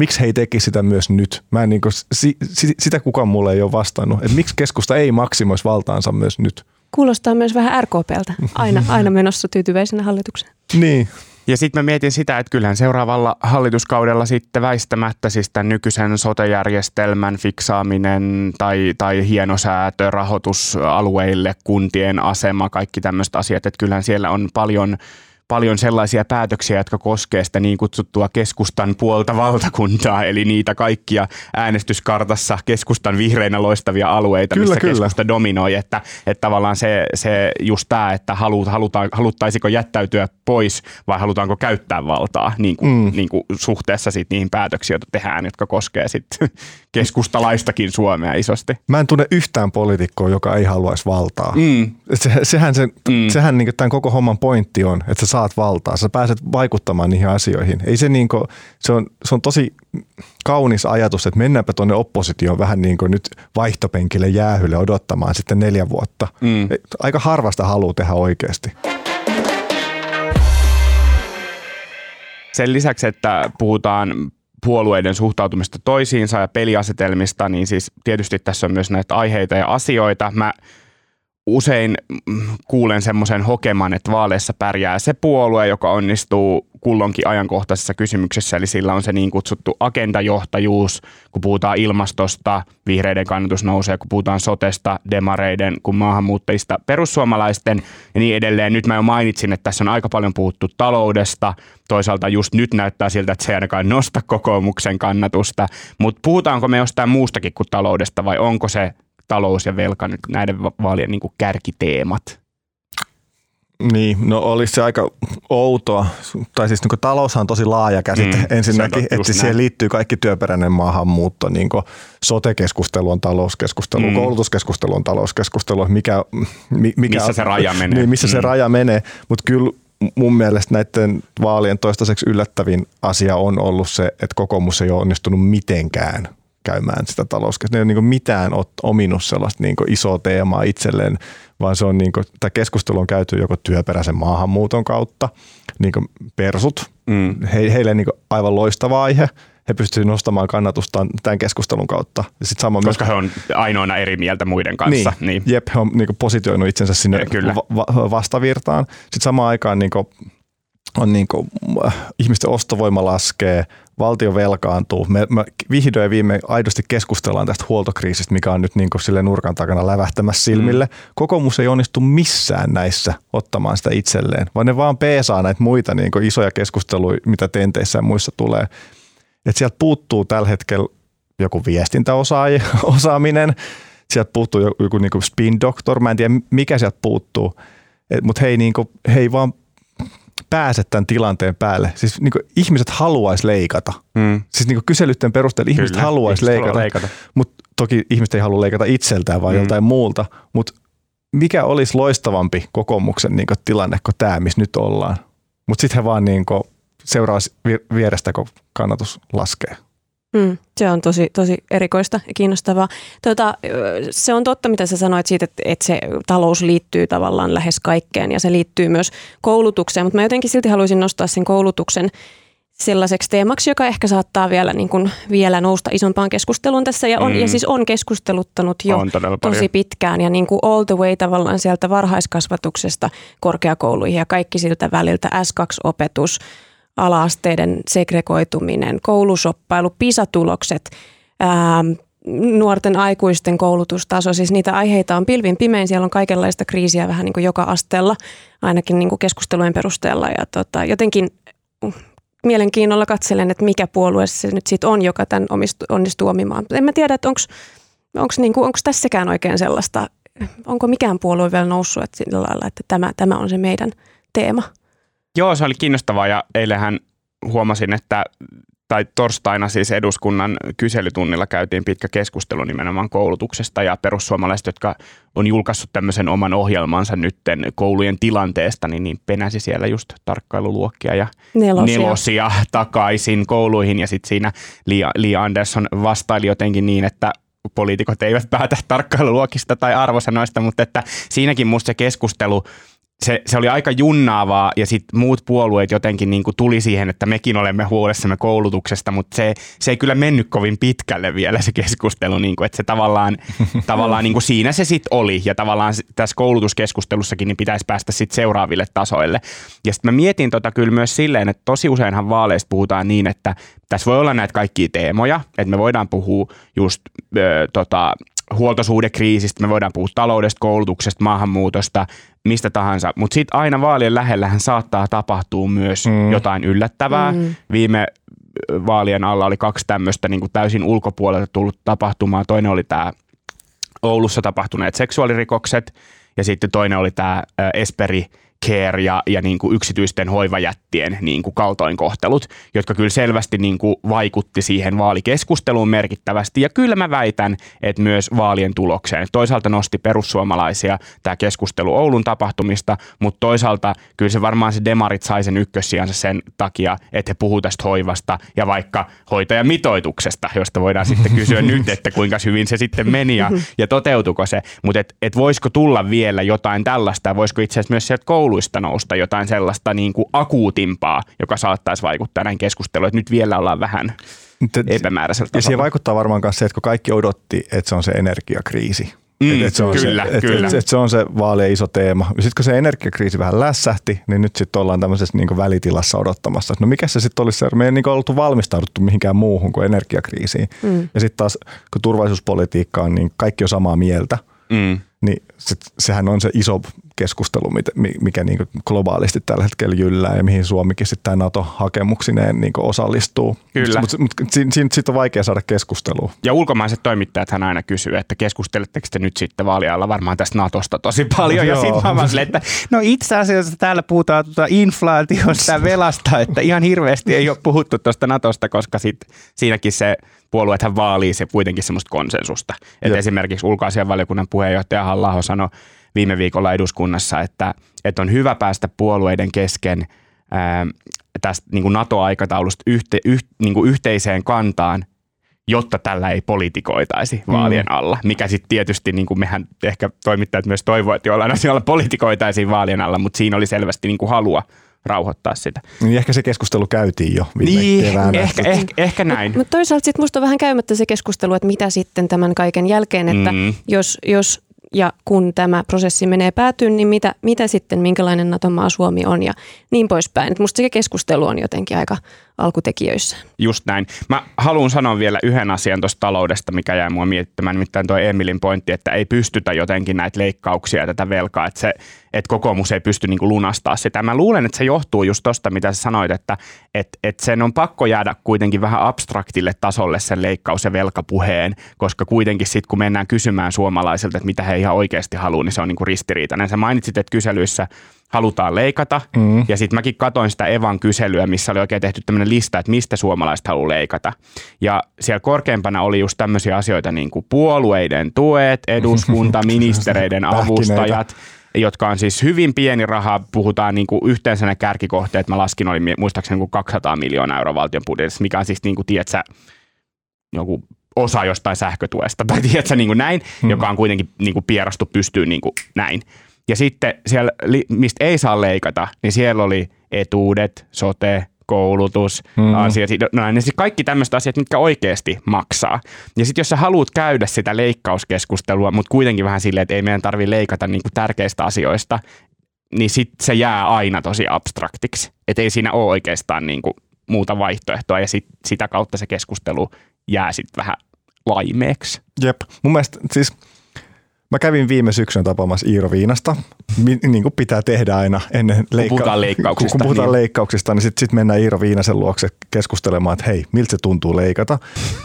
miksi he ei teki sitä myös nyt? Mä en niin kuin, si, si, sitä kukaan mulle ei ole vastannut. Että miksi keskusta ei maksimoisi valtaansa myös nyt? Kuulostaa myös vähän RKPltä. Aina, aina menossa tyytyväisenä hallitukseen. Niin. Ja sitten mä mietin sitä, että kyllähän seuraavalla hallituskaudella sitten väistämättä siis tämän nykyisen sotejärjestelmän fiksaaminen tai, tai hienosäätö, rahoitusalueille, kuntien asema, kaikki tämmöiset asiat, että kyllähän siellä on paljon – paljon sellaisia päätöksiä, jotka koskee sitä niin kutsuttua keskustan puolta valtakuntaa, eli niitä kaikkia äänestyskartassa keskustan vihreinä loistavia alueita, kyllä, missä kyllä. keskusta dominoi, että, että tavallaan se, se just tämä, että halut, halutaan, haluttaisiko jättäytyä pois vai halutaanko käyttää valtaa niin kuin, mm. niin kuin suhteessa sit niihin päätöksiin, joita tehdään, jotka koskee sitten keskustalaistakin Suomea isosti. Mä en tunne yhtään poliitikkoa, joka ei haluaisi valtaa. Mm. Se, sehän, se, mm. sehän niin tämän koko homman pointti on, että sä saat valtaa, sä pääset vaikuttamaan niihin asioihin. Ei se, niin kuin, se, on, se on tosi kaunis ajatus, että mennäänpä tuonne oppositioon vähän niin kuin nyt vaihtopenkille jäähylle odottamaan sitten neljä vuotta. Mm. Aika harvasta haluaa tehdä oikeasti. Sen lisäksi, että puhutaan puolueiden suhtautumista toisiinsa ja peliasetelmista, niin siis tietysti tässä on myös näitä aiheita ja asioita. Mä usein kuulen semmoisen hokeman, että vaaleissa pärjää se puolue, joka onnistuu kullonkin ajankohtaisessa kysymyksessä, eli sillä on se niin kutsuttu agendajohtajuus, kun puhutaan ilmastosta, vihreiden kannatus nousee, kun puhutaan sotesta, demareiden, kun maahanmuuttajista, perussuomalaisten ja niin edelleen. Nyt mä jo mainitsin, että tässä on aika paljon puhuttu taloudesta, toisaalta just nyt näyttää siltä, että se ei ainakaan nosta kokoomuksen kannatusta, mutta puhutaanko me jostain muustakin kuin taloudesta vai onko se talous ja velka nyt näiden vaalien niin kuin kärkiteemat? Niin, no olisi se aika outoa, tai siis niin taloushan on tosi laaja käsite mm, ensinnäkin, että siis siihen liittyy kaikki työperäinen maahanmuutto, niin sote-keskustelu on talouskeskustelu, mm. koulutuskeskustelu on talouskeskustelu, mikä, mikä, missä se raja menee. Niin, missä mm. se raja menee, mutta kyllä mun mielestä näiden vaalien toistaiseksi yllättävin asia on ollut se, että kokoomus ei ole onnistunut mitenkään käymään sitä talouskeskustelua. Ne ei ole niin mitään ominut sellaista niin isoa teemaa itselleen, vaan se on niin kuin, tämä keskustelu on käyty joko työperäisen maahanmuuton kautta, niin kuin persut, mm. he, heille niin aivan loistava aihe, he pystyvät nostamaan kannatustaan tämän keskustelun kautta. Ja sit sama Koska myös, he on ainoana eri mieltä muiden kanssa. Niin, niin. jep, he on niin positioinut itsensä sinne kyllä. Va- va- vastavirtaan. Sitten samaan aikaan niin kuin, on niin kuin, äh, ihmisten ostovoima laskee, valtio velkaantuu. Me, me vihdoin ja viime aidosti keskustellaan tästä huoltokriisistä, mikä on nyt niin kuin sille nurkan takana lävähtämässä silmille. Mm. Kokoomus ei onnistu missään näissä ottamaan sitä itselleen, vaan ne vaan peesaa näitä muita niin kuin isoja keskusteluja, mitä tenteissä ja muissa tulee. Et sieltä puuttuu tällä hetkellä joku viestintäosaaminen, sieltä puuttuu joku, joku niin kuin spin doctor, mä en tiedä mikä sieltä puuttuu, mutta he ei, niin kuin, he ei vaan pääse tämän tilanteen päälle. Siis niin kuin ihmiset haluaisi leikata. Mm. Siis niin kuin kyselytten perusteella ihmiset haluaisi leikata, leikata. mutta toki ihmiset ei halua leikata itseltään vai mm. joltain muulta. Mutta mikä olisi loistavampi kokoomuksen niin tilanne kuin tämä, missä nyt ollaan. Mutta sitten he vaan niin seuraa vierestä, kun kannatus laskee. Mm, se on tosi, tosi erikoista ja kiinnostavaa. Tota, se on totta, mitä sä sanoit siitä, että, että se talous liittyy tavallaan lähes kaikkeen ja se liittyy myös koulutukseen, mutta mä jotenkin silti haluaisin nostaa sen koulutuksen sellaiseksi teemaksi, joka ehkä saattaa vielä, niin kuin, vielä nousta isompaan keskusteluun tässä ja, on, mm. ja siis on keskusteluttanut jo on tosi pitkään ja niin kuin all the way tavallaan sieltä varhaiskasvatuksesta korkeakouluihin ja kaikki siltä väliltä S2-opetus – alaasteiden segregoituminen, koulusoppailu, pisatulokset, ää, nuorten aikuisten koulutustaso, siis niitä aiheita on pilvin pimein, siellä on kaikenlaista kriisiä vähän niin kuin joka asteella, ainakin niin kuin keskustelujen perusteella ja tota, jotenkin uh, mielenkiinnolla katselen, että mikä puolue se nyt sitten on, joka tämän omistu, onnistuu omimaan. En mä tiedä, että onko niin kuin, tässäkään oikein sellaista, onko mikään puolue vielä noussut että sillä lailla, että tämä, tämä on se meidän teema. Joo, se oli kiinnostavaa ja eilähän huomasin, että tai torstaina siis eduskunnan kyselytunnilla käytiin pitkä keskustelu nimenomaan koulutuksesta ja perussuomalaiset, jotka on julkaissut tämmöisen oman ohjelmansa nytten koulujen tilanteesta, niin, niin penäsi siellä just tarkkailuluokkia ja nelosia, nelosia takaisin kouluihin. Ja sitten siinä Li, Li Andersson vastaili jotenkin niin, että poliitikot eivät päätä tarkkailuluokista tai arvosanoista, mutta että siinäkin musta se keskustelu se, se oli aika junnaavaa ja sitten muut puolueet jotenkin niin kuin tuli siihen, että mekin olemme huolessamme koulutuksesta, mutta se, se ei kyllä mennyt kovin pitkälle vielä se keskustelu, niin kuin, että se tavallaan, tavallaan niin kuin siinä se sitten oli ja tavallaan tässä koulutuskeskustelussakin niin pitäisi päästä sitten seuraaville tasoille. Ja sitten mä mietin tota kyllä myös silleen, että tosi useinhan vaaleista puhutaan niin, että tässä voi olla näitä kaikkia teemoja, että me voidaan puhua just ö, tota, huoltosuhdekriisistä, me voidaan puhua taloudesta, koulutuksesta, maahanmuutosta, mistä tahansa, mutta sitten aina vaalien lähellähän saattaa tapahtua myös mm. jotain yllättävää. Mm. Viime vaalien alla oli kaksi tämmöistä niin kuin täysin ulkopuolelta tullut tapahtumaa. Toinen oli tämä Oulussa tapahtuneet seksuaalirikokset ja sitten toinen oli tämä Esperi care ja, ja niin kuin yksityisten hoivajättien niin kuin kaltoinkohtelut, jotka kyllä selvästi niin kuin vaikutti siihen vaalikeskusteluun merkittävästi. Ja kyllä mä väitän, että myös vaalien tulokseen. Toisaalta nosti perussuomalaisia tämä keskustelu Oulun tapahtumista, mutta toisaalta kyllä se varmaan se demarit sai sen ykkössijansa sen takia, että he puhuu tästä hoivasta ja vaikka hoitajamitoituksesta, josta voidaan sitten kysyä nyt, että kuinka hyvin se sitten meni ja, ja toteutuko se. Mutta et, et voisiko tulla vielä jotain tällaista, voisiko itse asiassa myös sieltä koulusta kouluista nousta jotain sellaista niin kuin akuutimpaa, joka saattaisi vaikuttaa näin keskusteluun, että nyt vielä ollaan vähän epämääräisellä tasolla. Ja siihen vaikuttaa varmaan myös se, että kun kaikki odotti, että se on se energiakriisi. Mm, et, et se on kyllä, se, kyllä. Et, et se on se vaalien iso teema. Sitten kun se energiakriisi vähän lässähti, niin nyt sitten ollaan tämmöisessä niin välitilassa odottamassa. No mikä se sitten olisi se, me ei niin oltu valmistauduttu mihinkään muuhun kuin energiakriisiin. Mm. Ja sitten taas kun turvallisuuspolitiikka on, niin kaikki on samaa mieltä. Mm niin se, sehän on se iso keskustelu, mikä niin globaalisti tällä hetkellä jyllää ja mihin Suomikin sitten NATO-hakemuksineen niin osallistuu. Kyllä. Mutta mut, siinä, siinä sit on vaikea saada keskustelua. Ja ulkomaiset toimittajat hän aina kysyy, että keskusteletteko te nyt sitten vaalialla varmaan tästä NATOsta tosi paljon. ja sitten mä silleen, että no itse asiassa täällä puhutaan tuota inflaatiosta ja velasta, että ihan hirveästi ei ole puhuttu tuosta NATOsta, koska sit siinäkin se puolueethan vaalii se kuitenkin semmoista konsensusta. Että esimerkiksi ulkoasianvaliokunnan puheenjohtaja halla sanoi viime viikolla eduskunnassa, että, että on hyvä päästä puolueiden kesken ää, tästä niin kuin NATO-aikataulusta yhte, yh, niin kuin yhteiseen kantaan, jotta tällä ei politikoitaisi vaalien mm. alla. Mikä sitten tietysti, niin kuin mehän ehkä toimittajat myös toivoivat, että jollain asialla politikoitaisiin vaalien alla, mutta siinä oli selvästi niin kuin halua rauhoittaa sitä. Niin ehkä se keskustelu käytiin jo viime niin, keväänä. Ehkä, ehkä, ehkä näin. Mutta mut toisaalta sitten musta on vähän käymättä se keskustelu, että mitä sitten tämän kaiken jälkeen, että mm. jos, jos ja kun tämä prosessi menee päätyyn, niin mitä, mitä sitten, minkälainen NATO-maa Suomi on ja niin poispäin. Musta se keskustelu on jotenkin aika alkutekijöissä. Just näin. Mä haluan sanoa vielä yhden asian tuosta taloudesta, mikä jäi mua miettimään, nimittäin tuo Emilin pointti, että ei pystytä jotenkin näitä leikkauksia ja tätä velkaa, että, se, että kokoomus ei pysty niinku lunastaa sitä. Mä luulen, että se johtuu just tuosta, mitä sä sanoit, että et, et sen on pakko jäädä kuitenkin vähän abstraktille tasolle sen leikkaus- ja velkapuheen, koska kuitenkin sitten kun mennään kysymään suomalaisilta, että mitä he ihan oikeasti haluaa, niin se on niinku ristiriitainen. Sä mainitsit, että kyselyissä halutaan leikata. Mm. Ja sitten mäkin katoin sitä Evan kyselyä, missä oli oikein tehty tämmöinen lista, että mistä suomalaiset haluaa leikata. Ja siellä korkeimpana oli just tämmöisiä asioita niin kuin puolueiden tuet, eduskunta, ministereiden avustajat, jotka on siis hyvin pieni raha. Puhutaan niin kuin yhteensä ne kärkikohteet. Mä laskin, oli muistaakseni niin kuin 200 miljoonaa euroa valtion budjetissa, mikä on siis niin kuin, tiedätkö, joku osa jostain sähkötuesta tai tiedätkö, niin kuin näin, hmm. joka on kuitenkin niin kuin pierastu pystyyn niin kuin näin. Ja sitten siellä, mistä ei saa leikata, niin siellä oli etuudet, sote, koulutus, mm. asiat, no, niin kaikki tämmöiset asiat, mitkä oikeasti maksaa. Ja sitten jos sä haluat käydä sitä leikkauskeskustelua, mutta kuitenkin vähän silleen, että ei meidän tarvitse leikata niin kuin tärkeistä asioista, niin sitten se jää aina tosi abstraktiksi. Että ei siinä ole oikeastaan niin kuin muuta vaihtoehtoa ja sit, sitä kautta se keskustelu jää sitten vähän laimeeksi. Jep. Mun mielestä siis – Mä kävin viime syksyn tapaamassa Iiro Viinasta, niin kuin pitää tehdä aina ennen leikka- kun puhutaan leikkauksista. Kun puhutaan niin. leikkauksista, niin sitten sit mennään Iiro Viinasen luokse keskustelemaan, että hei, miltä se tuntuu leikata.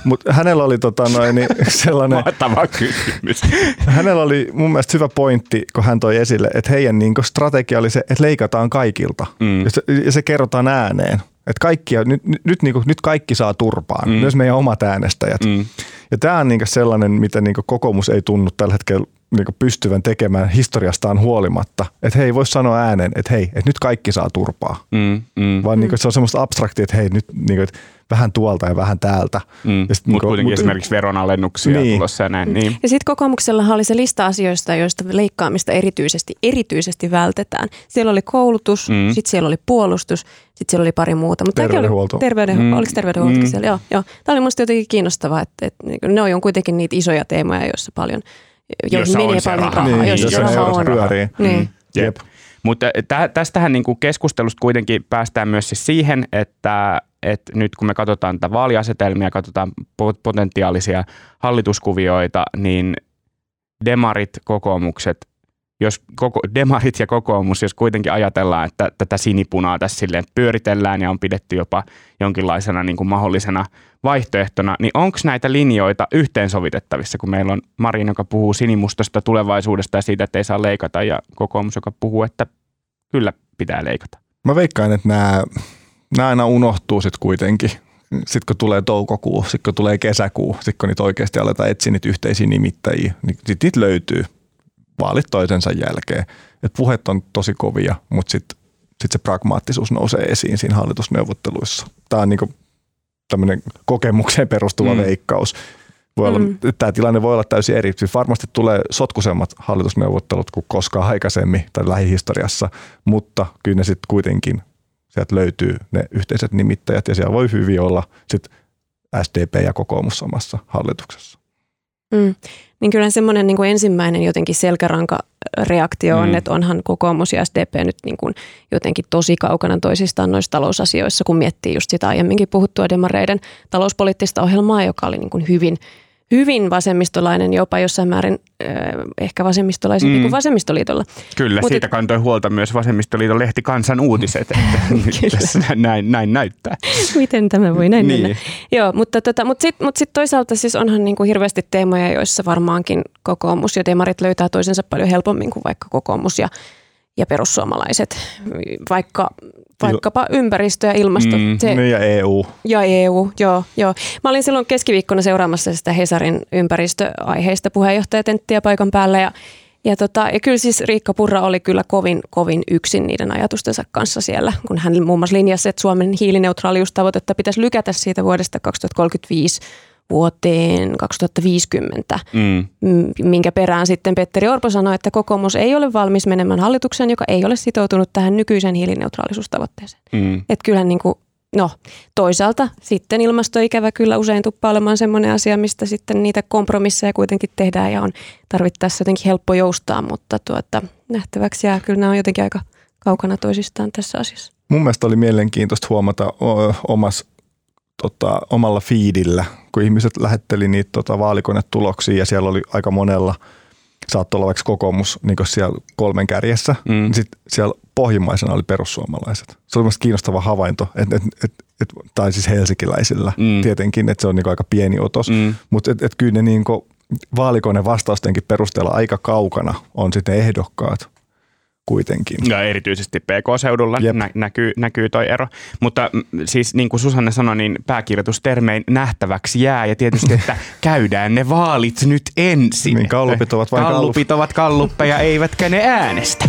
Mutta hänellä oli tota noin, niin sellainen... Mahtava kysymys. hänellä oli mun mielestä hyvä pointti, kun hän toi esille, että heidän niin strategia oli se, että leikataan kaikilta. Mm. Ja, se, ja se kerrotaan ääneen. Että kaikkia, nyt, nyt, niin kuin, nyt kaikki saa turpaan, mm. myös meidän omat äänestäjät. Mm. Ja tämä on niin sellainen, mitä niin kokoomus ei tunnu tällä hetkellä niin pystyvän tekemään historiastaan huolimatta. Että he ei voi sanoa ääneen, että hei, että nyt kaikki saa turpaa. Mm, mm. Vaan niin kuin, se on semmoista abstraktia, että hei, nyt niin kuin, että vähän tuolta ja vähän täältä. Mm. Mutta niin kuitenkin mut, esimerkiksi veronalennuksia niin. tulossa ja näin. Niin. Ja sitten kokoomuksella oli se lista asioista, joista leikkaamista erityisesti, erityisesti vältetään. Siellä oli koulutus, mm. sitten siellä oli puolustus, sitten siellä oli pari muuta. Mutta terveydenhuolto. Terveyden, mm. Oliko terveydenhuolto mm. siellä? Joo, joo. Tämä oli minusta jotenkin kiinnostavaa, että, että, että ne on kuitenkin niitä isoja teemoja, joissa paljon – joihin menee paljon rahaa. Niin, jos, jos raha on. Pyörii. Niin. Mm. Jep. Mutta tä, tästähän niinku keskustelusta kuitenkin päästään myös siis siihen, että, että nyt kun me katsotaan tätä vaaliasetelmia, katsotaan potentiaalisia hallituskuvioita, niin demarit, kokoomukset jos koko, demarit ja kokoomus, jos kuitenkin ajatellaan, että tätä sinipunaa tässä silleen pyöritellään ja on pidetty jopa jonkinlaisena niin kuin mahdollisena vaihtoehtona, niin onko näitä linjoita yhteensovitettavissa, kun meillä on Marin, joka puhuu sinimustasta tulevaisuudesta ja siitä, että ei saa leikata, ja kokoomus, joka puhuu, että kyllä pitää leikata? Mä veikkaan, että nämä, nämä aina unohtuu sitten kuitenkin. Sitten kun tulee toukokuu, sitten kun tulee kesäkuu, sitten kun niitä oikeasti aletaan etsiä niitä yhteisiä nimittäjiä, niin sitten niitä löytyy vaalit toisensa jälkeen. Et puheet on tosi kovia, mutta sitten sit se pragmaattisuus nousee esiin siinä hallitusneuvotteluissa. Tämä on niinku tämmöinen kokemukseen perustuva mm. veikkaus. Voi olla, mm. Tämä tilanne voi olla täysin eri. Siis varmasti tulee sotkuisemmat hallitusneuvottelut kuin koskaan aikaisemmin tai lähihistoriassa, mutta kyllä ne sitten kuitenkin sieltä löytyy ne yhteiset nimittäjät ja siellä voi hyvin olla sit SDP ja kokoomus samassa hallituksessa. Mm. Niin kyllä semmoinen niin kuin ensimmäinen jotenkin selkäranka-reaktio on, mm. että onhan kokoomus ja SDP nyt niin kuin jotenkin tosi kaukana toisistaan noissa talousasioissa, kun miettii just sitä aiemminkin puhuttua demareiden talouspoliittista ohjelmaa, joka oli niin kuin hyvin – hyvin vasemmistolainen, jopa jossain määrin äh, ehkä vasemmistolaisempi mm. kuin vasemmistoliitolla. Kyllä, Mut siitä et, kantoi huolta myös vasemmistoliiton lehti Kansan uutiset, että näin, näin näyttää. Miten tämä voi näin niin. mennä? Joo, mutta, tota, mutta sitten mut sit toisaalta siis onhan niin kuin hirveästi teemoja, joissa varmaankin kokoomus ja demarit löytää toisensa paljon helpommin kuin vaikka kokoomus ja ja perussuomalaiset, vaikka, vaikkapa ympäristö ja ilmasto. Mm, se, niin ja EU. Ja EU, joo, joo. Mä olin silloin keskiviikkona seuraamassa sitä Hesarin ympäristöaiheista puheenjohtajatenttiä paikan päällä ja ja, tota, ja kyllä siis Riikka Purra oli kyllä kovin, kovin yksin niiden ajatustensa kanssa siellä, kun hän muun muassa linjasi, että Suomen hiilineutraaliustavoitetta pitäisi lykätä siitä vuodesta 2035 vuoteen 2050, mm. minkä perään sitten Petteri Orpo sanoi, että kokoomus ei ole valmis menemään hallitukseen, joka ei ole sitoutunut tähän nykyiseen hiilineutraalisuustavoitteeseen. Mm. Että kyllähän niin kuin, no toisaalta sitten ilmastoikävä kyllä usein tuppaa olemaan semmoinen asia, mistä sitten niitä kompromisseja kuitenkin tehdään ja on tarvittaessa jotenkin helppo joustaa, mutta tuota, nähtäväksi jää kyllä nämä on jotenkin aika kaukana toisistaan tässä asiassa. Mun mielestä oli mielenkiintoista huomata omassa tota, omalla fiidillä, kun ihmiset lähetteli niitä tota, vaalikonetuloksia ja siellä oli aika monella, saattoi olla vaikka kokoomus niin siellä kolmen kärjessä, mm. niin sit siellä pohjimmaisena oli perussuomalaiset. Se oli kiinnostava havainto, et, et, et, et, tai siis helsikiläisillä mm. tietenkin, että se on niin aika pieni otos, mm. mutta et, et kyllä ne niin vaalikone vastaustenkin perusteella aika kaukana on sitten ehdokkaat kuitenkin. Ja erityisesti PK-seudulla nä- näkyy, näkyy toi ero. Mutta siis niin kuin Susanne sanoi, niin pääkirjoitustermein nähtäväksi jää ja tietysti, että käydään ne vaalit nyt ensin. Niin, kallupit ovat vain kallupit ovat kalluppeja, eivätkä ne äänestä.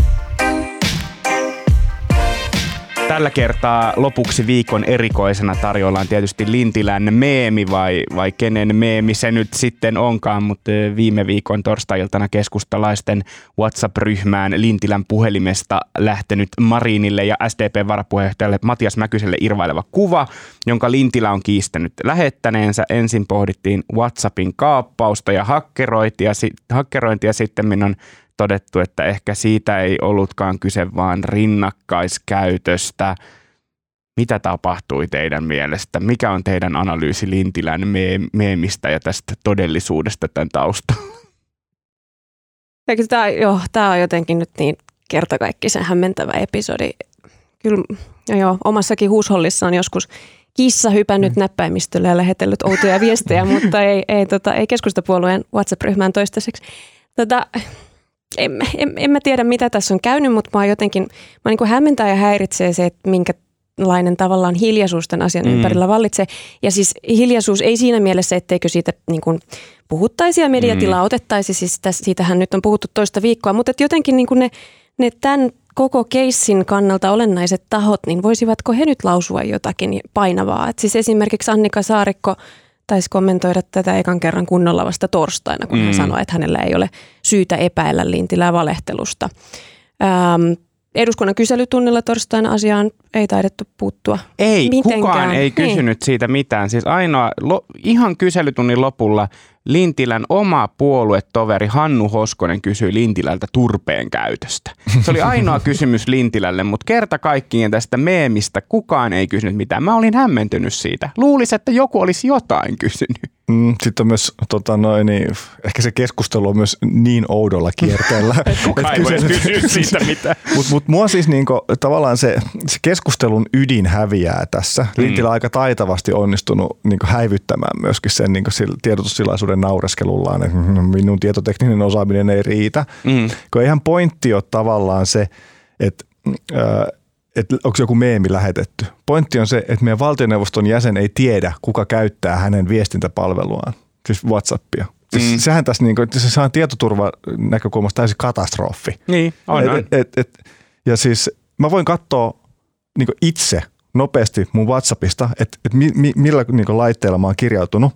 Tällä kertaa lopuksi viikon erikoisena tarjolla on tietysti Lintilän meemi vai, vai kenen meemi se nyt sitten onkaan, mutta viime viikon torstai-iltana keskustalaisten WhatsApp-ryhmään Lintilän puhelimesta lähtenyt Marinille ja SDP-varapuheenjohtajalle Matias Mäkyselle irvaileva kuva, jonka Lintilä on kiistänyt lähettäneensä. Ensin pohdittiin WhatsAppin kaappausta ja hakkerointia, hakkerointia sitten minun todettu, että ehkä siitä ei ollutkaan kyse vaan rinnakkaiskäytöstä. Mitä tapahtui teidän mielestä? Mikä on teidän analyysi Lintilän meemistä ja tästä todellisuudesta tämän taustalla? Tämä, joo, tämä on jotenkin nyt niin kertakaikkisen hämmentävä episodi. Kyllä joo, joo, omassakin huushollissa on joskus kissa hypännyt mm. näppäimistölle ja lähetellyt outoja viestejä, mutta ei, ei, tota, ei keskustapuolueen WhatsApp-ryhmään toistaiseksi. Tota, en, en, en mä tiedä, mitä tässä on käynyt, mutta mä jotenkin, mä niin kuin hämmentää ja häiritsee se, että minkä minkälainen tavallaan hiljaisuus tämän asian mm. ympärillä vallitsee. Ja siis hiljaisuus ei siinä mielessä, etteikö siitä niin kuin puhuttaisi ja mediatilaa mm. otettaisi, siis täs, siitähän nyt on puhuttu toista viikkoa, mutta jotenkin niin kuin ne, ne tämän koko keissin kannalta olennaiset tahot, niin voisivatko he nyt lausua jotakin painavaa? Et siis esimerkiksi Annika Saarikko taisi kommentoida tätä ekan kerran kunnolla vasta torstaina, kun mm. hän sanoi, että hänellä ei ole syytä epäillä Lintilää valehtelusta. Ähm, eduskunnan kyselytunnilla torstaina asiaan ei taidettu puuttua Ei, mitenkään. kukaan ei niin. kysynyt niin. siitä mitään. Siis ainoa, lo, ihan kyselytunnin lopulla Lintilän oma puoluetoveri Hannu Hoskonen kysyi Lintilältä turpeen käytöstä. Se oli ainoa kysymys Lintilälle, mutta kerta kaikkien tästä meemistä kukaan ei kysynyt mitään. Mä olin hämmentynyt siitä. Luulisin, että joku olisi jotain kysynyt. Mm, sitten on myös, tota noin, niin, ehkä se keskustelu on myös niin oudolla kierteellä. Kuka ei voi kysyä siitä mitään. Mutta mut mua siis niinku, tavallaan se, se keskustelun ydin häviää tässä. Mm. Lintilä aika taitavasti onnistunut niinku, häivyttämään myöskin sen niinku, tiedotustilaisuuden naureskelullaan, että minun tietotekninen osaaminen ei riitä. Mm. Kun eihän pointti ole tavallaan se, että että onko joku meemi lähetetty. Pointti on se, että meidän valtioneuvoston jäsen ei tiedä, kuka käyttää hänen viestintäpalveluaan, siis Whatsappia. Siis mm. Sehän tässä, niin kuin, se on tietoturvan näkökulmasta täysin katastrofi. Niin, on, et, et, et, ja siis mä voin katsoa niin itse nopeasti mun WhatsAppista, että et mi, mi, millä niin laitteella mä oon kirjautunut.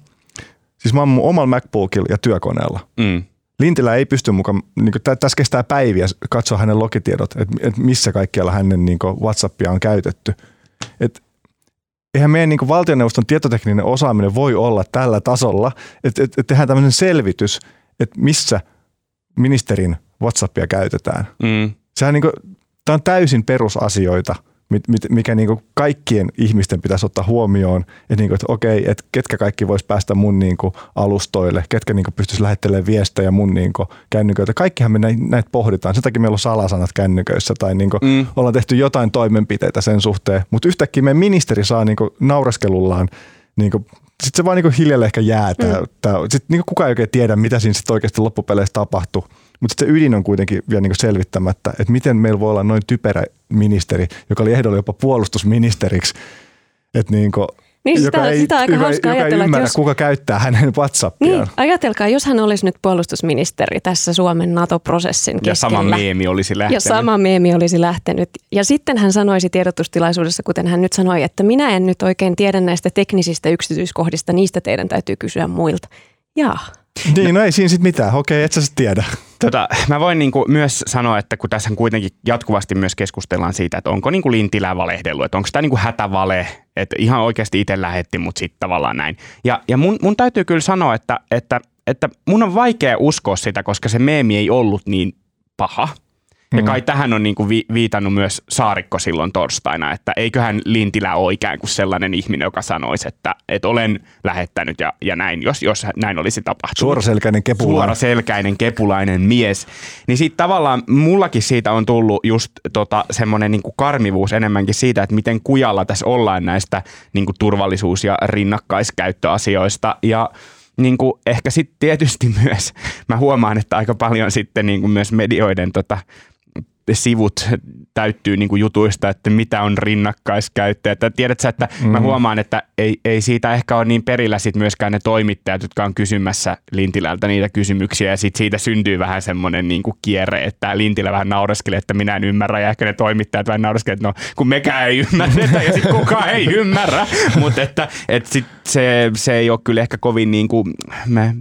Siis mä oon mun omalla MacBookilla ja työkoneella. Mm. Lintilä ei pysty mukaan, niin kuin, tässä kestää päiviä katsoa hänen logitiedot, että, että missä kaikkialla hänen niin kuin, WhatsAppia on käytetty. Et, eihän meidän niin valtioneuvoston tietotekninen osaaminen voi olla tällä tasolla, että, että, että tehdään tämmöinen selvitys, että missä ministerin WhatsAppia käytetään. Mm. Sehän niin kuin, tämä on täysin perusasioita – mikä niin kuin kaikkien ihmisten pitäisi ottaa huomioon, että, niin kuin, että okei, että ketkä kaikki vois päästä mun niin kuin alustoille, ketkä niin pystyisi lähettelemään viestejä mun niin kuin kännyköitä. Kaikkihan me näitä pohditaan. Sen takia meillä on salasanat kännyköissä tai niin kuin mm. ollaan tehty jotain toimenpiteitä sen suhteen, mutta yhtäkkiä meidän ministeri saa niin kuin naureskelullaan niin kuin sitten se vaan niin hiljalleen ehkä jää. Mm. Sitten niin kukaan ei oikein tiedä, mitä siinä sitten oikeasti loppupeleissä tapahtuu. Mutta se ydin on kuitenkin vielä niin selvittämättä, että miten meillä voi olla noin typerä ministeri, joka oli ehdolla jopa puolustusministeriksi, että niin kuin, niin, joka sitä, ei, sitä aika joka, hauska joka ajatella, ymmärrä, jos, kuka käyttää hänen WhatsAppiaan. Niin, ajatelkaa, jos hän olisi nyt puolustusministeri tässä Suomen NATO-prosessin keskellä. Ja sama meemi olisi lähtenyt. Ja sama meemi olisi lähtenyt. Ja sitten hän sanoisi tiedotustilaisuudessa, kuten hän nyt sanoi, että minä en nyt oikein tiedä näistä teknisistä yksityiskohdista, niistä teidän täytyy kysyä muilta. Jaa. Niin, no ei siinä sitten mitään. Okei, et sä sit tiedä. Tota, mä voin niinku myös sanoa, että kun tässä kuitenkin jatkuvasti myös keskustellaan siitä, että onko niinku Lintilä valehdellut, että onko tämä niinku hätävale, että ihan oikeasti itse lähetti, mutta sitten tavallaan näin. Ja, ja mun, mun täytyy kyllä sanoa, että, että, että mun on vaikea uskoa sitä, koska se meemi ei ollut niin paha. Ja mm. kai tähän on niin kuin vi- viitannut myös Saarikko silloin torstaina, että eiköhän Lintilä ole ikään kuin sellainen ihminen, joka sanoisi, että, että olen lähettänyt ja, ja näin, jos, jos näin olisi tapahtunut. Suoraselkäinen kepulainen. Suoraselkäinen kepulainen mies. Niin sitten tavallaan mullakin siitä on tullut just tota, semmoinen niin karmivuus enemmänkin siitä, että miten kujalla tässä ollaan näistä niin kuin turvallisuus- ja rinnakkaiskäyttöasioista. Ja niin kuin ehkä sitten tietysti myös, mä huomaan, että aika paljon sitten niin kuin myös medioiden tota, sivut täyttyy niin kuin jutuista, että mitä on rinnakkaiskäyttö. Että tiedätkö, että mm. mä huomaan, että ei, ei siitä ehkä ole niin perillä sit myöskään ne toimittajat, jotka on kysymässä Lintilältä niitä kysymyksiä ja sit siitä syntyy vähän semmoinen niin kuin kierre, että Lintilä vähän naureskelee, että minä en ymmärrä ja ehkä ne toimittajat vähän naureskelee, että no kun mekään ei ymmärretä ja sitten kukaan ei ymmärrä, mutta että, että sit se, se ei ole kyllä ehkä kovin niin kuin,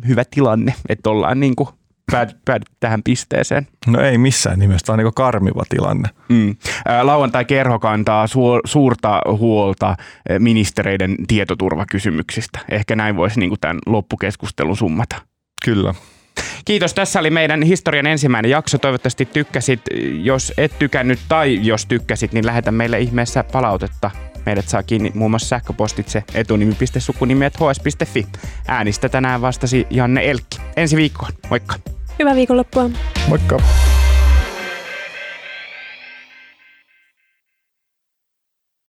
hyvä tilanne, että ollaan niin kuin päädyt, päädyt tähän pisteeseen? No ei missään nimessä, tämä on niin karmiva tilanne. Mm. Lauantai-kerho kantaa su- suurta huolta ministereiden tietoturvakysymyksistä. Ehkä näin voisi niin kuin tämän loppukeskustelun summata. Kyllä. Kiitos. Tässä oli meidän historian ensimmäinen jakso. Toivottavasti tykkäsit. Jos et tykännyt tai jos tykkäsit, niin lähetä meille ihmeessä palautetta Meidät saa kiinni muun muassa sähköpostitse etunimi.sukunimi.hs.fi. Äänistä tänään vastasi Janne Elkki. Ensi viikkoon. Moikka! Hyvää viikonloppua. Moikka!